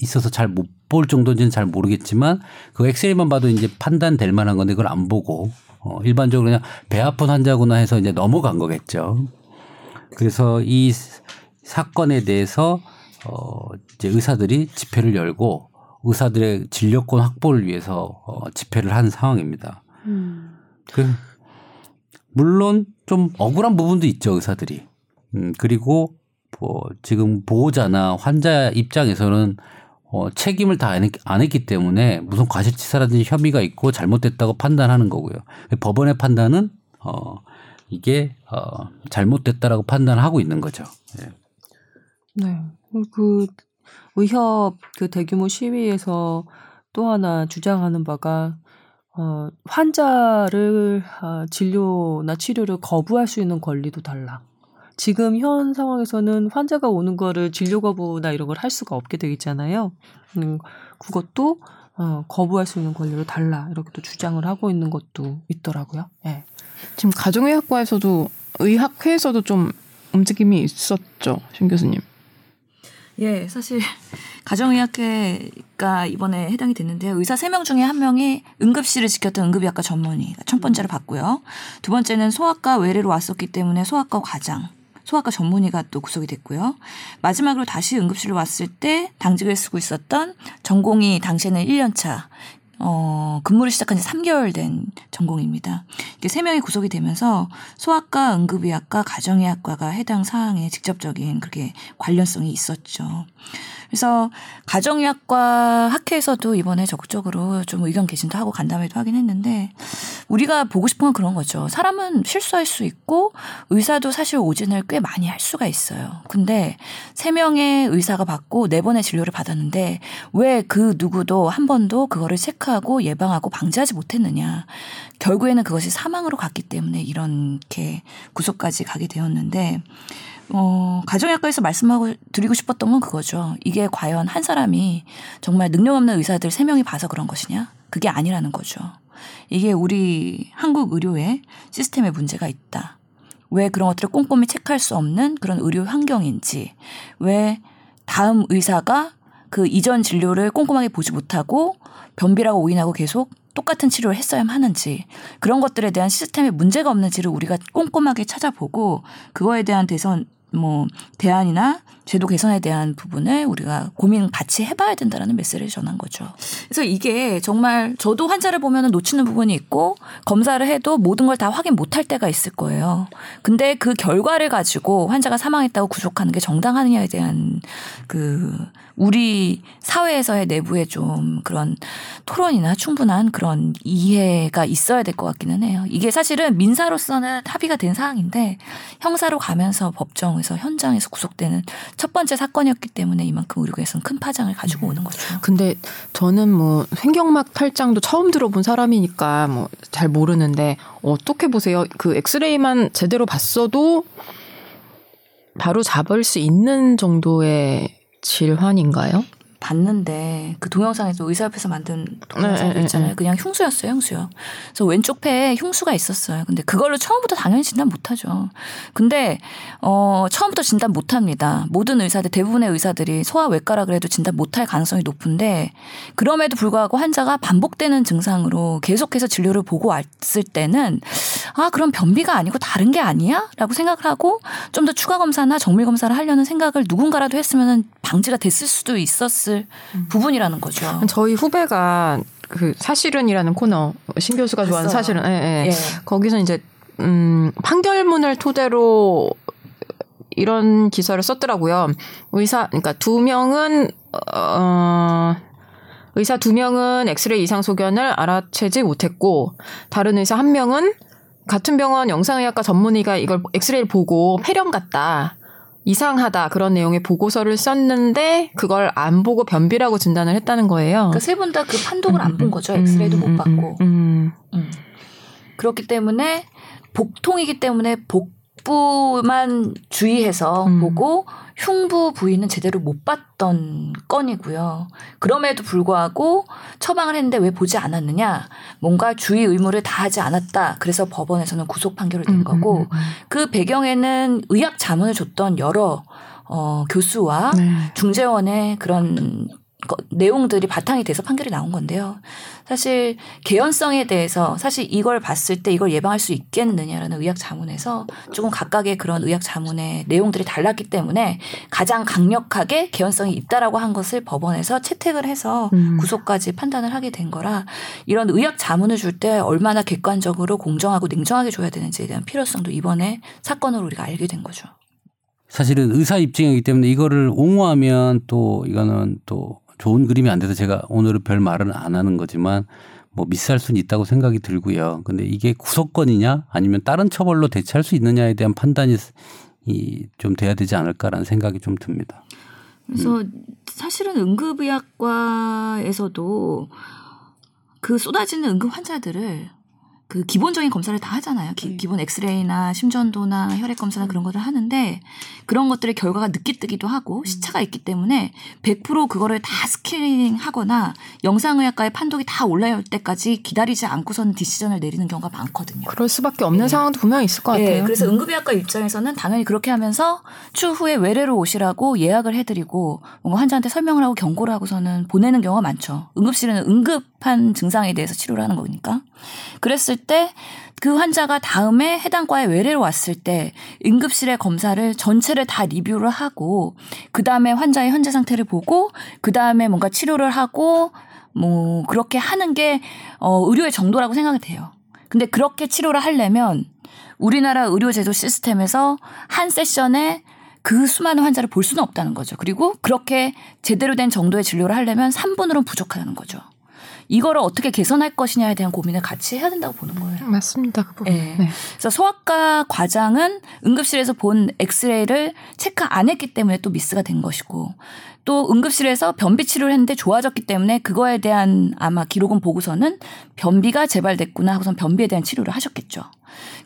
있어서 잘 못 볼 정도인지는 잘 모르겠지만 그 엑스레이만 봐도 이제 판단될 만한 건데 그걸 안 보고 어 일반적으로 그냥 배 아픈 환자구나 해서 이제 넘어간 거겠죠. 그래서 이 사건에 대해서 어 이제 의사들이 집회를 열고 의사들의 진료권 확보를 위해서 어 집회를 한 상황입니다. 음. 그 물론 좀 억울한 부분도 있죠 의사들이. 음 그리고 뭐 지금 보호자나 환자 입장에서는 어, 책임을 다 안 했기 때문에 무슨 과실치사라든지 혐의가 있고 잘못됐다고 판단하는 거고요. 법원의 판단은 어, 이게 어, 잘못됐다라고 판단하고 있는 거죠. 네. 네. 그 의협 그 대규모 시위에서 또 하나 주장하는 바가 어, 환자를 어, 진료나 치료를 거부할 수 있는 권리도 달라. 지금 현 상황에서는 환자가 오는 거를 진료 거부나 이런 걸 할 수가 없게 되어 있잖아요. 음, 그것도 어, 거부할 수 있는 권리를 달라 이렇게 또 주장을 하고 있는 것도 있더라고요. 예. 지금 가정의학과에서도 의학회에서도 좀 움직임이 있었죠, 신 교수님. 예, 사실 가정의학회가 이번에 해당이 됐는데요. 의사 3명 중에 한 명이 응급실을 지켰던 응급의학과 전문의 첫 번째로 받고요. 두 번째는 소아과 외래로 왔었기 때문에 소아과 과장, 소아과 전문의가 또 구속이 됐고요. 마지막으로 다시 응급실로 왔을 때 당직을 쓰고 있었던 전공이 당시에는 1년 차 어, 근무를 시작한 지 3개월 된 전공입니다. 이게 3명이 구속이 되면서 소아과, 응급의학과, 가정의학과가 해당 사항에 직접적인 그렇게 관련성이 있었죠. 그래서 가정의학과 학회에서도 이번에 적극적으로 좀 의견 개진도 하고 간담회도 하긴 했는데 우리가 보고 싶은 건 그런 거죠. 사람은 실수할 수 있고 의사도 사실 오진을 꽤 많이 할 수가 있어요. 근데 세 명의 의사가 받고 네 번의 진료를 받았는데 왜 그 누구도 한 번도 그거를 체크하고 예방하고 방지하지 못했느냐. 결국에는 그것이 사망으로 갔기 때문에 이렇게 구속까지 가게 되었는데 어, 가정의학과에서 말씀하고 드리고 싶었던 건 그거죠. 이게 과연 한 사람이 정말 능력 없는 의사들 세 명이 봐서 그런 것이냐? 그게 아니라는 거죠. 이게 우리 한국 의료의 시스템에 문제가 있다. 왜 그런 것들을 꼼꼼히 체크할 수 없는 그런 의료 환경인지, 왜 다음 의사가 그 이전 진료를 꼼꼼하게 보지 못하고 변비라고 오인하고 계속 똑같은 치료를 했어야만 하는지 그런 것들에 대한 시스템에 문제가 없는지를 우리가 꼼꼼하게 찾아보고 그거에 대한 대선 뭐 대안이나 제도 개선에 대한 부분을 우리가 고민 같이 해봐야 된다라는 메시지를 전한 거죠. 그래서 이게 정말 저도 환자를 보면 놓치는 부분이 있고 검사를 해도 모든 걸 다 확인 못할 때가 있을 거예요. 근데 그 결과를 가지고 환자가 사망했다고 구속하는 게 정당하느냐에 대한 그 우리 사회에서의 내부에 좀 그런 토론이나 충분한 그런 이해가 있어야 될 것 같기는 해요. 이게 사실은 민사로서는 합의가 된 사항인데 형사로 가면서 법정에서 현장에서 구속되는 첫 번째 사건이었기 때문에 이만큼 의료계에서는 큰 파장을 가지고 오는 거죠. 근데 저는 뭐 횡격막 탈장도 처음 들어본 사람이니까 뭐 잘 모르는데 어떻게 보세요? 그 엑스레이만 제대로 봤어도 바로 잡을 수 있는 정도의 질환인가요? 봤는데 그 동영상에서 의사 옆에서 만든 동영상도 네, 네, 있잖아요. 네. 그냥 흉수였어요, 흉수요. 그래서 왼쪽 폐에 흉수가 있었어요. 근데 그걸로 처음부터 당연히 진단 못하죠. 근데 어 처음부터 진단 못합니다. 모든 의사들 대부분의 의사들이 소아외과라 그래도 진단 못할 가능성이 높은데 그럼에도 불구하고 환자가 반복되는 증상으로 계속해서 진료를 보고 왔을 때는 아 그럼 변비가 아니고 다른 게 아니야?라고 생각을 하고 좀 더 추가 검사나 정밀 검사를 하려는 생각을 누군가라도 했으면 방지가 됐을 수도 있었을 부분이라는 거죠. 저희 후배가 그 사실은이라는 코너 신 교수가 좋아하는 봤어요. 사실은 예, 예. 예. 거기서 이제 음 판결문을 토대로 이런 기사를 썼더라고요. 의사 그러니까 두 명은 어 의사 두 명은 엑스레이 이상 소견을 알아채지 못했고 다른 의사 한 명은 같은 병원 영상의학과 전문의가 이걸 엑스레이를 보고 폐렴 같다. 이상하다 그런 내용의 보고서를 썼는데 그걸 안 보고 변비라고 진단을 했다는 거예요. 그러니까 세 분 다 그 판독을 안본 거죠. 엑스레이도 못 받고. 음, 음. 그렇기 때문에 복통이기 때문에 복 부만 주의해서 음. 보고 흉부 부위는 제대로 못 봤던 건이고요. 그럼에도 불구하고 처방을 했는데 왜 보지 않았느냐? 뭔가 주의 의무를 다하지 않았다. 그래서 법원에서는 구속 판결을 낸 음, 거고 음, 음, 그 배경에는 의학 자문을 줬던 여러 어, 교수와 네. 중재원의 그런 거- 내용들이 바탕이 돼서 판결이 나온 건데요. 사실 개연성에 대해서 사실 이걸 봤을 때 이걸 예방할 수 있겠느냐라는 의학 자문에서 조금 각각의 그런 의학 자문의 내용들이 달랐기 때문에 가장 강력하게 개연성이 있다라고 한 것을 법원에서 채택을 해서 음. 구속까지 판단을 하게 된 거라 이런 의학 자문을 줄 때 얼마나 객관적으로 공정하고 냉정하게 줘야 되는지에 대한 필요성도 이번에 사건으로 우리가 알게 된 거죠. 사실은 의사 입증이기 때문에 이거를 옹호하면 또 이거는 또 좋은 그림이 안 돼서 제가 오늘은 별 말은 안 하는 거지만 뭐 미스할 수는 있다고 생각이 들고요. 근데 이게 구속권이냐 아니면 다른 처벌로 대체할 수 있느냐에 대한 판단이 이좀 돼야 되지 않을까라는 생각이 좀 듭니다. 그래서 사실은 응급의학과에서도 그 쏟아지는 응급 환자들을 그 기본적인 검사를 다 하잖아요. 기, 네. 기본 엑스레이나 심전도나 혈액 검사나 그런 것들 하는데 그런 것들의 결과가 늦게 뜨기도 하고 시차가 있기 때문에 100% 그거를 다 스캐닝하거나 영상의학과의 판독이 다 올라올 때까지 기다리지 않고서는 디시전을 내리는 경우가 많거든요. 그럴 수밖에 없는 상황도 분명히 있을 것 같아요. 네, 그래서 응급의학과 입장에서는 당연히 그렇게 하면서 추후에 외래로 오시라고 예약을 해드리고 뭔가 환자한테 설명을 하고 경고를 하고서는 보내는 경우가 많죠. 응급실은 응급한 증상에 대해서 치료를 하는 거니까. 그랬을 때 그 환자가 다음에 해당 과에 외래로 왔을 때 응급실의 검사를 전체를 다 리뷰를 하고 그 다음에 환자의 현재 상태를 보고 그 다음에 뭔가 치료를 하고 뭐 그렇게 하는 게 어, 의료의 정도라고 생각이 돼요. 근데 그렇게 치료를 하려면 우리나라 의료제도 시스템에서 한 세션에 그 수많은 환자를 볼 수는 없다는 거죠. 그리고 그렇게 제대로 된 정도의 진료를 하려면 3분으로는 부족하다는 거죠. 이거를 어떻게 개선할 것이냐에 대한 고민을 같이 해야 된다고 보는 거예요. 맞습니다. 그 부분. 네. 네. 그래서 소아과 과장은 응급실에서 본 엑스레이를 체크 안 했기 때문에 또 미스가 된 것이고 또 응급실에서 변비 치료를 했는데 좋아졌기 때문에 그거에 대한 아마 기록은 보고서는 변비가 재발됐구나 하고선 변비에 대한 치료를 하셨겠죠.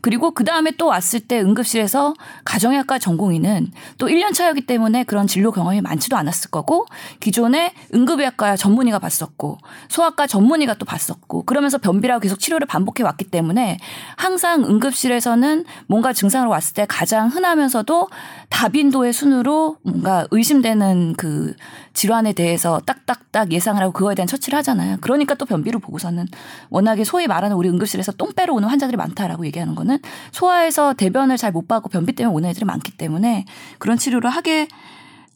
그리고 그 다음에 또 왔을 때 응급실에서 가정의학과 전공의는 또 1년 차였기 때문에 그런 진료 경험이 많지도 않았을 거고 기존에 응급의학과 전문의가 봤었고 소아과 전문의가 또 봤었고 그러면서 변비라고 계속 치료를 반복해 왔기 때문에 항상 응급실에서는 뭔가 증상으로 왔을 때 가장 흔하면서도 다빈도의 순으로 뭔가 의심되는 그 질환에 대해서 딱딱딱 예상을 하고 그거에 대한 처치를 하잖아요. 그러니까 또 변비를 보고서는 워낙에 소위 말하는 우리 응급실에서 똥 빼러 오는 환자들이 많다라고 얘기하는 거는 소아에서 대변을 잘 못 받고 변비 때문에 오는 애들이 많기 때문에 그런 치료를 하게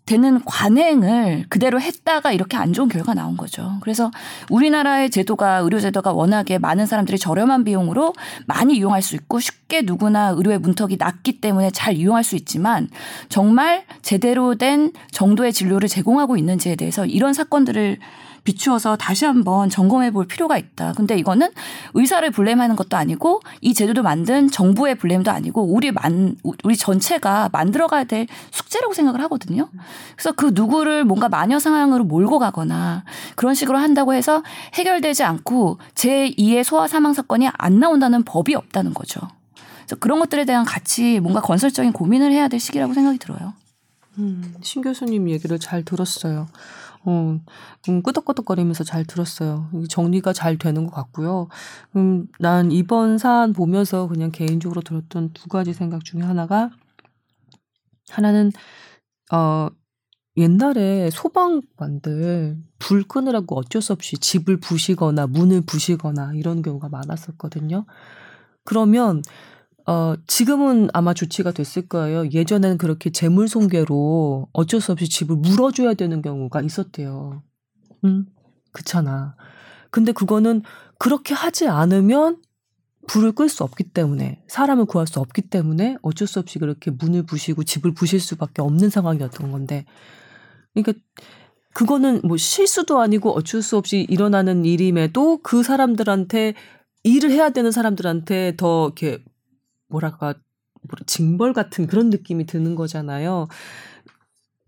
되는 관행을 그대로 했다가 이렇게 안 좋은 결과가 나온 거죠. 그래서 우리나라의 제도가 의료 제도가 워낙에 많은 사람들이 저렴한 비용으로 많이 이용할 수 있고 쉽게 누구나 의료의 문턱이 낮기 때문에 잘 이용할 수 있지만 정말 제대로 된 정도의 진료를 제공하고 있는지에 대해서 이런 사건들을 비추어서 다시 한번 점검해 볼 필요가 있다. 근데 이거는 의사를 블레임하는 것도 아니고 이 제도도 만든 정부의 블레임도 아니고 우리 만 우리 전체가 만들어가야 될 숙제라고 생각을 하거든요. 그래서 그 누구를 뭔가 마녀 상황으로 몰고 가거나 그런 식으로 한다고 해서 해결되지 않고 제 2의 소아 사망 사건이 안 나온다는 법이 없다는 거죠. 그래서 그런 것들에 대한 같이 뭔가 건설적인 고민을 해야 될 시기라고 생각이 들어요. 음, 신 교수님 얘기를 잘 들었어요. 어, 음, 끄덕끄덕거리면서 잘 들었어요. 정리가 잘 되는 것 같고요. 음, 난 이번 사안 보면서 그냥 개인적으로 들었던 두 가지 생각 중에 하나가 하나는 어 옛날에 소방관들 불 끄느라고 어쩔 수 없이 집을 부시거나 문을 부시거나 이런 경우가 많았었거든요. 그러면 어, 지금은 아마 조치가 됐을 거예요. 예전에는 그렇게 재물 손괴로 어쩔 수 없이 집을 물어줘야 되는 경우가 있었대요. 음, 그렇잖아. 근데 그거는 그렇게 하지 않으면 불을 끌 수 없기 때문에 사람을 구할 수 없기 때문에 어쩔 수 없이 그렇게 문을 부시고 집을 부실 수밖에 없는 상황이었던 건데 그러니까 그거는 뭐 실수도 아니고 어쩔 수 없이 일어나는 일임에도 그 사람들한테 일을 해야 되는 사람들한테 더 이렇게 뭐랄까 징벌 같은 그런 느낌이 드는 거잖아요.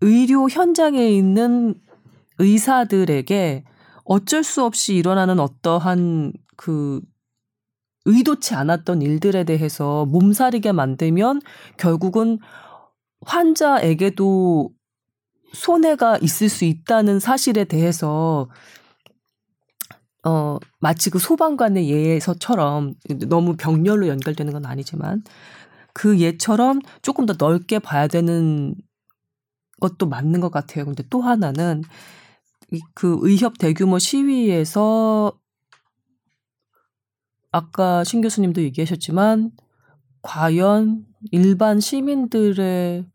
의료 현장에 있는 의사들에게 어쩔 수 없이 일어나는 어떠한 그 의도치 않았던 일들에 대해서 몸살이게 만들면 결국은 환자에게도 손해가 있을 수 있다는 사실에 대해서 어, 마치 그 소방관의 예에서처럼 너무 병렬로 연결되는 건 아니지만 그 예처럼 조금 더 넓게 봐야 되는 것도 맞는 것 같아요. 근데 또 하나는 그 의협 대규모 시위에서 아까 신 교수님도 얘기하셨지만 과연 일반 시민들의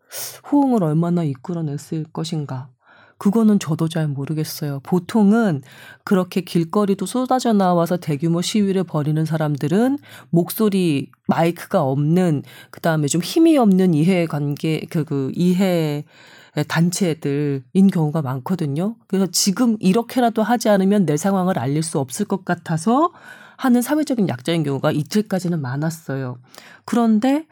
호응을 얼마나 이끌어냈을 것인가. 그거는 저도 잘 모르겠어요. 보통은 그렇게 길거리도 쏟아져 나와서 대규모 시위를 벌이는 사람들은 목소리 마이크가 없는 그다음에 좀 힘이 없는 이해 관계 그, 그 이해 단체들인 경우가 많거든요. 그래서 지금 이렇게라도 하지 않으면 내 상황을 알릴 수 없을 것 같아서 하는 사회적인 약자인 경우가 이틀까지는 많았어요. 그런데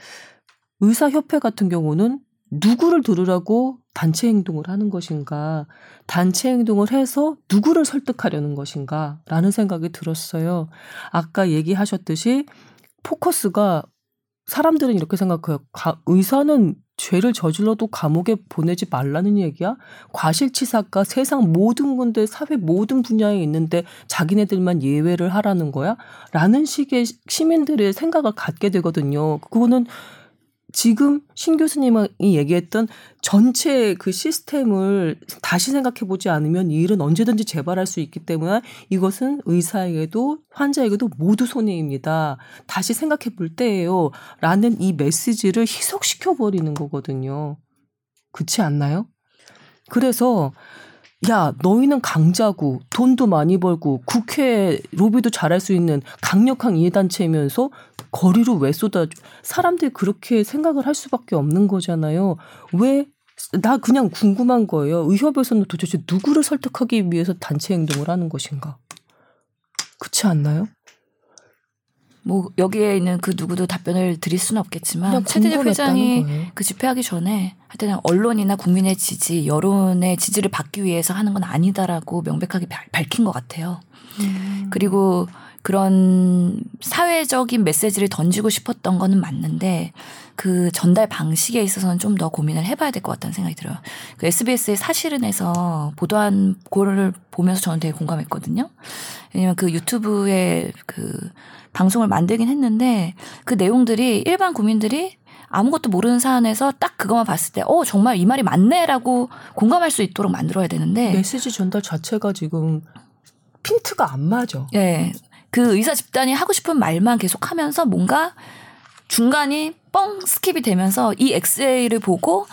의사협회 같은 경우는 누구를 들으라고 단체 행동을 하는 것인가, 단체 행동을 해서 누구를 설득하려는 것인가, 라는 생각이 들었어요. 아까 얘기하셨듯이 포커스가 사람들은 이렇게 생각해요. 가, 의사는 죄를 저질러도 감옥에 보내지 말라는 얘기야? 과실치사가 세상 모든 건데 사회 모든 분야에 있는데 자기네들만 예외를 하라는 거야? 라는 식의 시민들의 생각을 갖게 되거든요. 그거는 지금 신 교수님이 얘기했던 전체 그 시스템을 다시 생각해 보지 않으면 이 일은 언제든지 재발할 수 있기 때문에 이것은 의사에게도 환자에게도 모두 손해입니다. 다시 생각해 볼 때예요. 라는 이 메시지를 희석시켜 버리는 거거든요. 그렇지 않나요? 그래서 야, 너희는 강자고 돈도 많이 벌고 국회 로비도 잘할 수 있는 강력한 이해단체면서 거리로 왜 쏟아줘? 사람들이 그렇게 생각을 할 수밖에 없는 거잖아요. 왜? 나 그냥 궁금한 거예요. 의협에서는 도대체 누구를 설득하기 위해서 단체 행동을 하는 것인가? 그렇지 않나요? 뭐 여기에 있는 그 누구도 답변을 드릴 수는 없겠지만 최대집 회장이. 그 집회하기 전에 하여튼 언론이나 국민의 지지, 여론의 지지를 받기 위해서 하는 건 아니다라고 명백하게 밝힌 것 같아요. 음. 그리고 그런 사회적인 메시지를 던지고 싶었던 거는 맞는데 그 전달 방식에 있어서는 좀 더 고민을 해봐야 될 것 같다는 생각이 들어요. 그 SBS의 사실은에서 보도한 거를 보면서 저는 되게 공감했거든요. 왜냐면 그 유튜브에 그 방송을 만들긴 했는데 그 내용들이 일반 국민들이 아무것도 모르는 사안에서 딱 그것만 봤을 때, 어, 정말 이 말이 맞네라고 공감할 수 있도록 만들어야 되는데. 메시지 전달 자체가 지금 핀트가 안 맞아. 네. 그 의사 집단이 하고 싶은 말만 계속 하면서 뭔가 중간이 뻥 skip이 되면서 이 엑스레이를 보고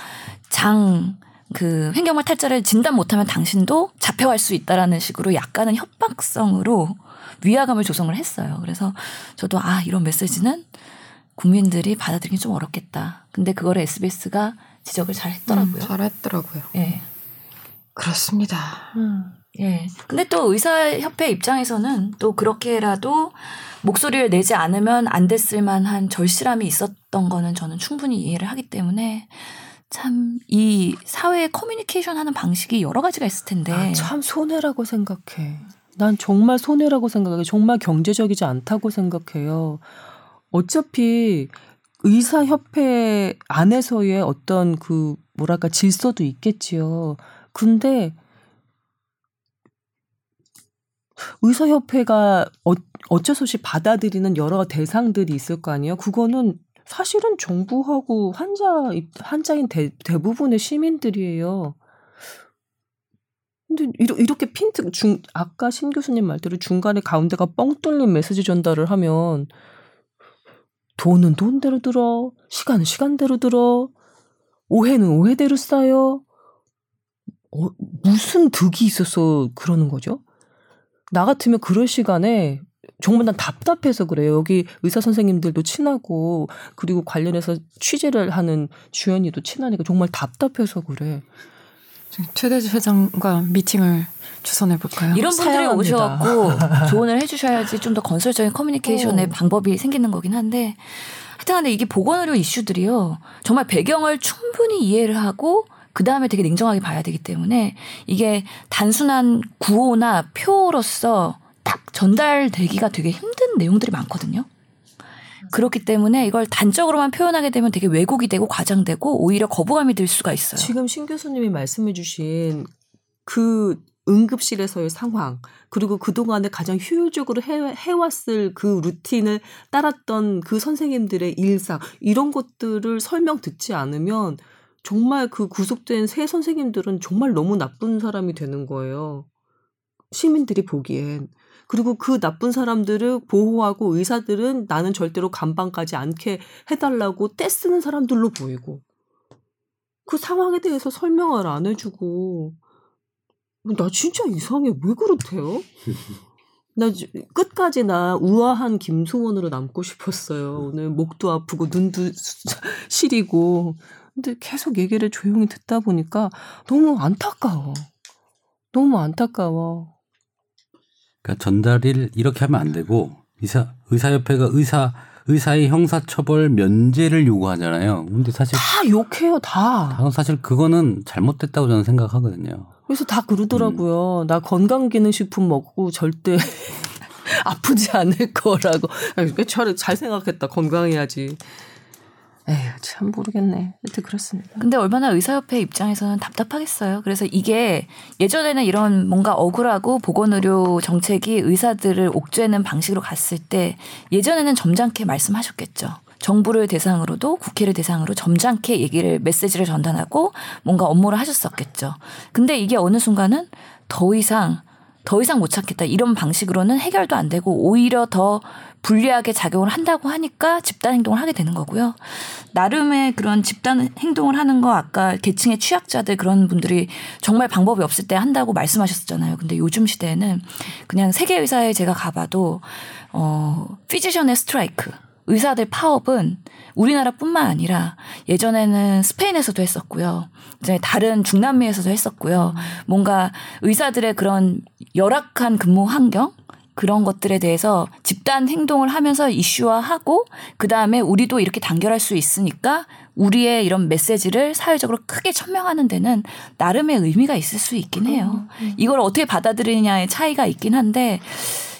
장, 그 횡격막 탈장을 진단 못하면 당신도 잡혀갈 수 있다라는 식으로 약간은 협박성으로 위화감을 조성을 했어요. 그래서 저도 아 이런 메시지는 국민들이 받아들이기 좀 어렵겠다. 근데 그거를 SBS가 지적을 잘 했더라고요. 음, 잘 했더라고요. 예. 그렇습니다. 음. 예. 근데 또 의사협회 입장에서는 또 그렇게라도 목소리를 내지 않으면 안 됐을 만한 절실함이 있었던 거는 저는 충분히 이해를 하기 때문에 참 이 사회 커뮤니케이션 하는 방식이 여러 가지가 있을 텐데. 아, 참 손해라고 생각해. 난 정말 손해라고 생각해. 정말 경제적이지 않다고 생각해요. 어차피 의사협회 안에서의 어떤 그 뭐랄까 질서도 있겠지요. 근데 의사협회가 어, 어쩔 수 없이 받아들이는 여러 대상들이 있을 거 아니에요. 그거는 사실은 정부하고 환자 환자인 대, 대부분의 시민들이에요. 근데 이렇게 핀트 중 아까 신 교수님 말대로 중간에 가운데가 뻥 뚫린 메시지 전달을 하면 돈은 돈대로 들어 시간은 시간대로 들어 오해는 오해대로 쌓여 어, 무슨 득이 있어서 그러는 거죠? 나 같으면 그럴 시간에 정말 난 답답해서 그래요. 여기 의사 선생님들도 친하고 그리고 관련해서 취재를 하는 주연이도 친하니까 정말 답답해서 그래. 최대주 회장과 미팅을 주선해 볼까요? 이런 분들이 오셔갖고 조언을 해주셔야지 좀 더 건설적인 커뮤니케이션의 어. 방법이 생기는 거긴 한데 하여튼간에 이게 보건의료 이슈들이요 정말 배경을 충분히 이해를 하고 그 다음에 되게 냉정하게 봐야 되기 때문에 이게 단순한 구호나 표로서 딱 전달되기가 되게 힘든 내용들이 많거든요. 그렇기 때문에 이걸 단적으로만 표현하게 되면 되게 왜곡이 되고 과장되고 오히려 거부감이 들 수가 있어요. 지금 신 교수님이 말씀해 주신 그 응급실에서의 상황 그리고 그동안에 가장 효율적으로 해, 해왔을 그 루틴을 따랐던 그 선생님들의 일상 이런 것들을 설명 듣지 않으면 정말 그 구속된 새 선생님들은 정말 너무 나쁜 사람이 되는 거예요. 시민들이 보기엔. 그리고 그 나쁜 사람들을 보호하고 의사들은 나는 절대로 감방까지 않게 해달라고 떼쓰는 사람들로 보이고 그 상황에 대해서 설명을 안 해주고 나 진짜 이상해 왜 그렇대요? 나 끝까지 나 우아한 김소원으로 남고 싶었어요. 오늘 목도 아프고 눈도 시리고 근데 계속 얘기를 조용히 듣다 보니까 너무 안타까워. 너무 안타까워. 그러니까 전달을 이렇게 하면 안 되고 의사 의사협회가 의사 의사의 형사처벌 면제를 요구하잖아요. 근데 사실 다 욕해요, 다. 다 사실 그거는 잘못됐다고 저는 생각하거든요. 그래서 다 그러더라고요. 나 건강기능식품 먹고 절대 아프지 않을 거라고. 잘, 잘 생각했다. 건강해야지. 에휴, 참 모르겠네. 하여튼 그렇습니다. 근데 얼마나 의사협회 입장에서는 답답하겠어요. 그래서 이게 예전에는 이런 뭔가 억울하고 보건의료 정책이 의사들을 옥죄는 방식으로 갔을 때 예전에는 점잖게 말씀하셨겠죠. 정부를 대상으로도 국회를 대상으로 점잖게 얘기를 메시지를 전달하고 뭔가 업무를 하셨었겠죠. 근데 이게 어느 순간은 더 이상 더 이상 못 찾겠다. 이런 방식으로는 해결도 안 되고 오히려 더 불리하게 작용을 한다고 하니까 집단 행동을 하게 되는 거고요. 나름의 그런 집단 행동을 하는 거 아까 계층의 취약자들 그런 분들이 정말 방법이 없을 때 한다고 말씀하셨잖아요. 근데 요즘 시대에는 그냥 세계 의사에 제가 가봐도 어 피지션의 스트라이크 의사들 파업은 우리나라뿐만 아니라 예전에는 스페인에서도 했었고요. 이제 다른 중남미에서도 했었고요. 뭔가 의사들의 그런 열악한 근무 환경 그런 것들에 대해서 집단 행동을 하면서 이슈화하고 그 다음에 우리도 이렇게 단결할 수 있으니까 우리의 이런 메시지를 사회적으로 크게 천명하는 데는 나름의 의미가 있을 수 있긴 해요. 이걸 어떻게 받아들이냐의 차이가 있긴 한데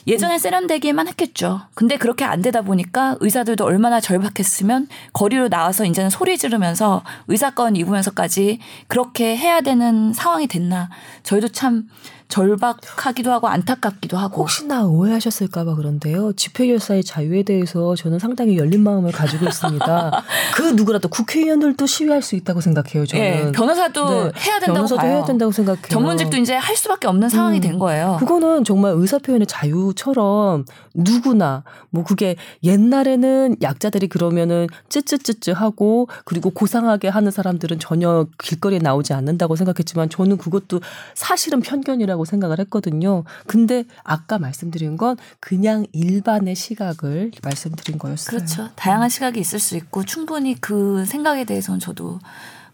예전에 세련되기만 했겠죠. 근데 그렇게 안 되다 보니까 의사들도 얼마나 절박했으면 거리로 나와서 이제는 소리 지르면서 의사권 입으면서까지 그렇게 해야 되는 상황이 됐나. 저희도 참 절박하기도 하고 안타깝기도 하고. 혹시나 오해하셨을까봐 그런데요. 집회 결사의 자유에 대해서 저는 상당히 열린 마음을 가지고 있습니다. 그 누구라도 국회의원들도 시위할 수 있다고 생각해요. 저는. 네, 변호사도 네, 해야 된다고 변호사도 봐요. 해야 된다고 생각해요. 전문직도 이제 할 수밖에 없는 상황이 음, 된 거예요. 그거는 정말 의사표현의 자유처럼 누구나 뭐 그게 옛날에는 약자들이 그러면은 쯔쯔쯔쯔 하고 그리고 고상하게 하는 사람들은 전혀 길거리에 나오지 않는다고 생각했지만 저는 그것도 사실은 편견이라고 생각을 했거든요. 근데 아까 말씀드린 건 그냥 일반의 시각을 말씀드린 거였어요. 그렇죠. 다양한 시각이 있을 수 있고 충분히 그 생각에 대해서는 저도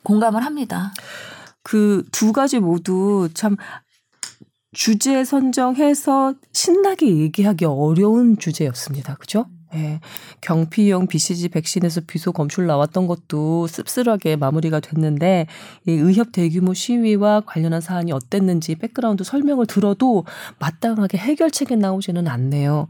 공감을 합니다. 그 두 가지 모두 참 주제 선정해서 신나게 얘기하기 어려운 주제였습니다. 그죠? 예. 경피용 BCG 백신에서 비소 검출 나왔던 것도 씁쓸하게 마무리가 됐는데 이 의협 대규모 시위와 관련한 사안이 어땠는지 백그라운드 설명을 들어도 마땅하게 해결책이 나오지는 않네요.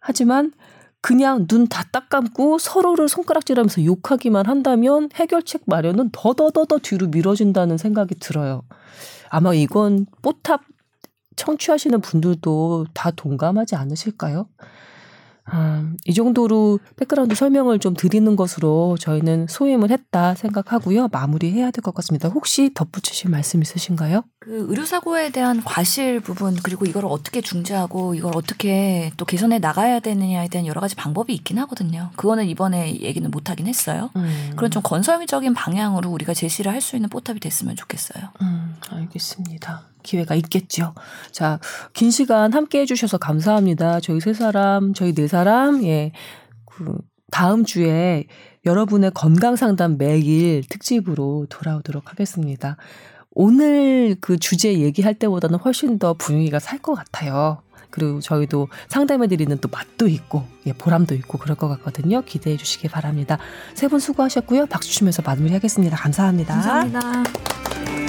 하지만 그냥 눈 다 딱 감고 서로를 손가락질하면서 욕하기만 한다면 해결책 마련은 더더더더 뒤로 미뤄진다는 생각이 들어요. 아마 이건 뽀탑 청취하시는 분들도 다 동감하지 않으실까요? 아, 이 정도로 백그라운드 설명을 좀 드리는 것으로 저희는 소임을 했다 생각하고요. 마무리해야 될 것 같습니다. 혹시 덧붙이실 말씀 있으신가요? 그 의료사고에 대한 과실 부분 그리고 이걸 어떻게 중재하고 이걸 어떻게 또 개선해 나가야 되느냐에 대한 여러 가지 방법이 있긴 하거든요. 그거는 이번에 얘기는 못 하긴 했어요. 음. 그런 좀 건설적인 방향으로 우리가 제시를 할 수 있는 포탑이 됐으면 좋겠어요. 음, 알겠습니다. 기회가 있겠죠. 자, 긴 시간 함께 해주셔서 감사합니다. 저희 세 사람, 저희 네 사람, 예. 그, 다음 주에 여러분의 건강 상담 매일 특집으로 돌아오도록 하겠습니다. 오늘 그 주제 얘기할 때보다는 훨씬 더 분위기가 살 것 같아요. 그리고 저희도 상담해드리는 또 맛도 있고, 예, 보람도 있고 그럴 것 같거든요. 기대해 주시기 바랍니다. 세 분 수고하셨고요. 박수 치면서 마무리하겠습니다 감사합니다. 감사합니다.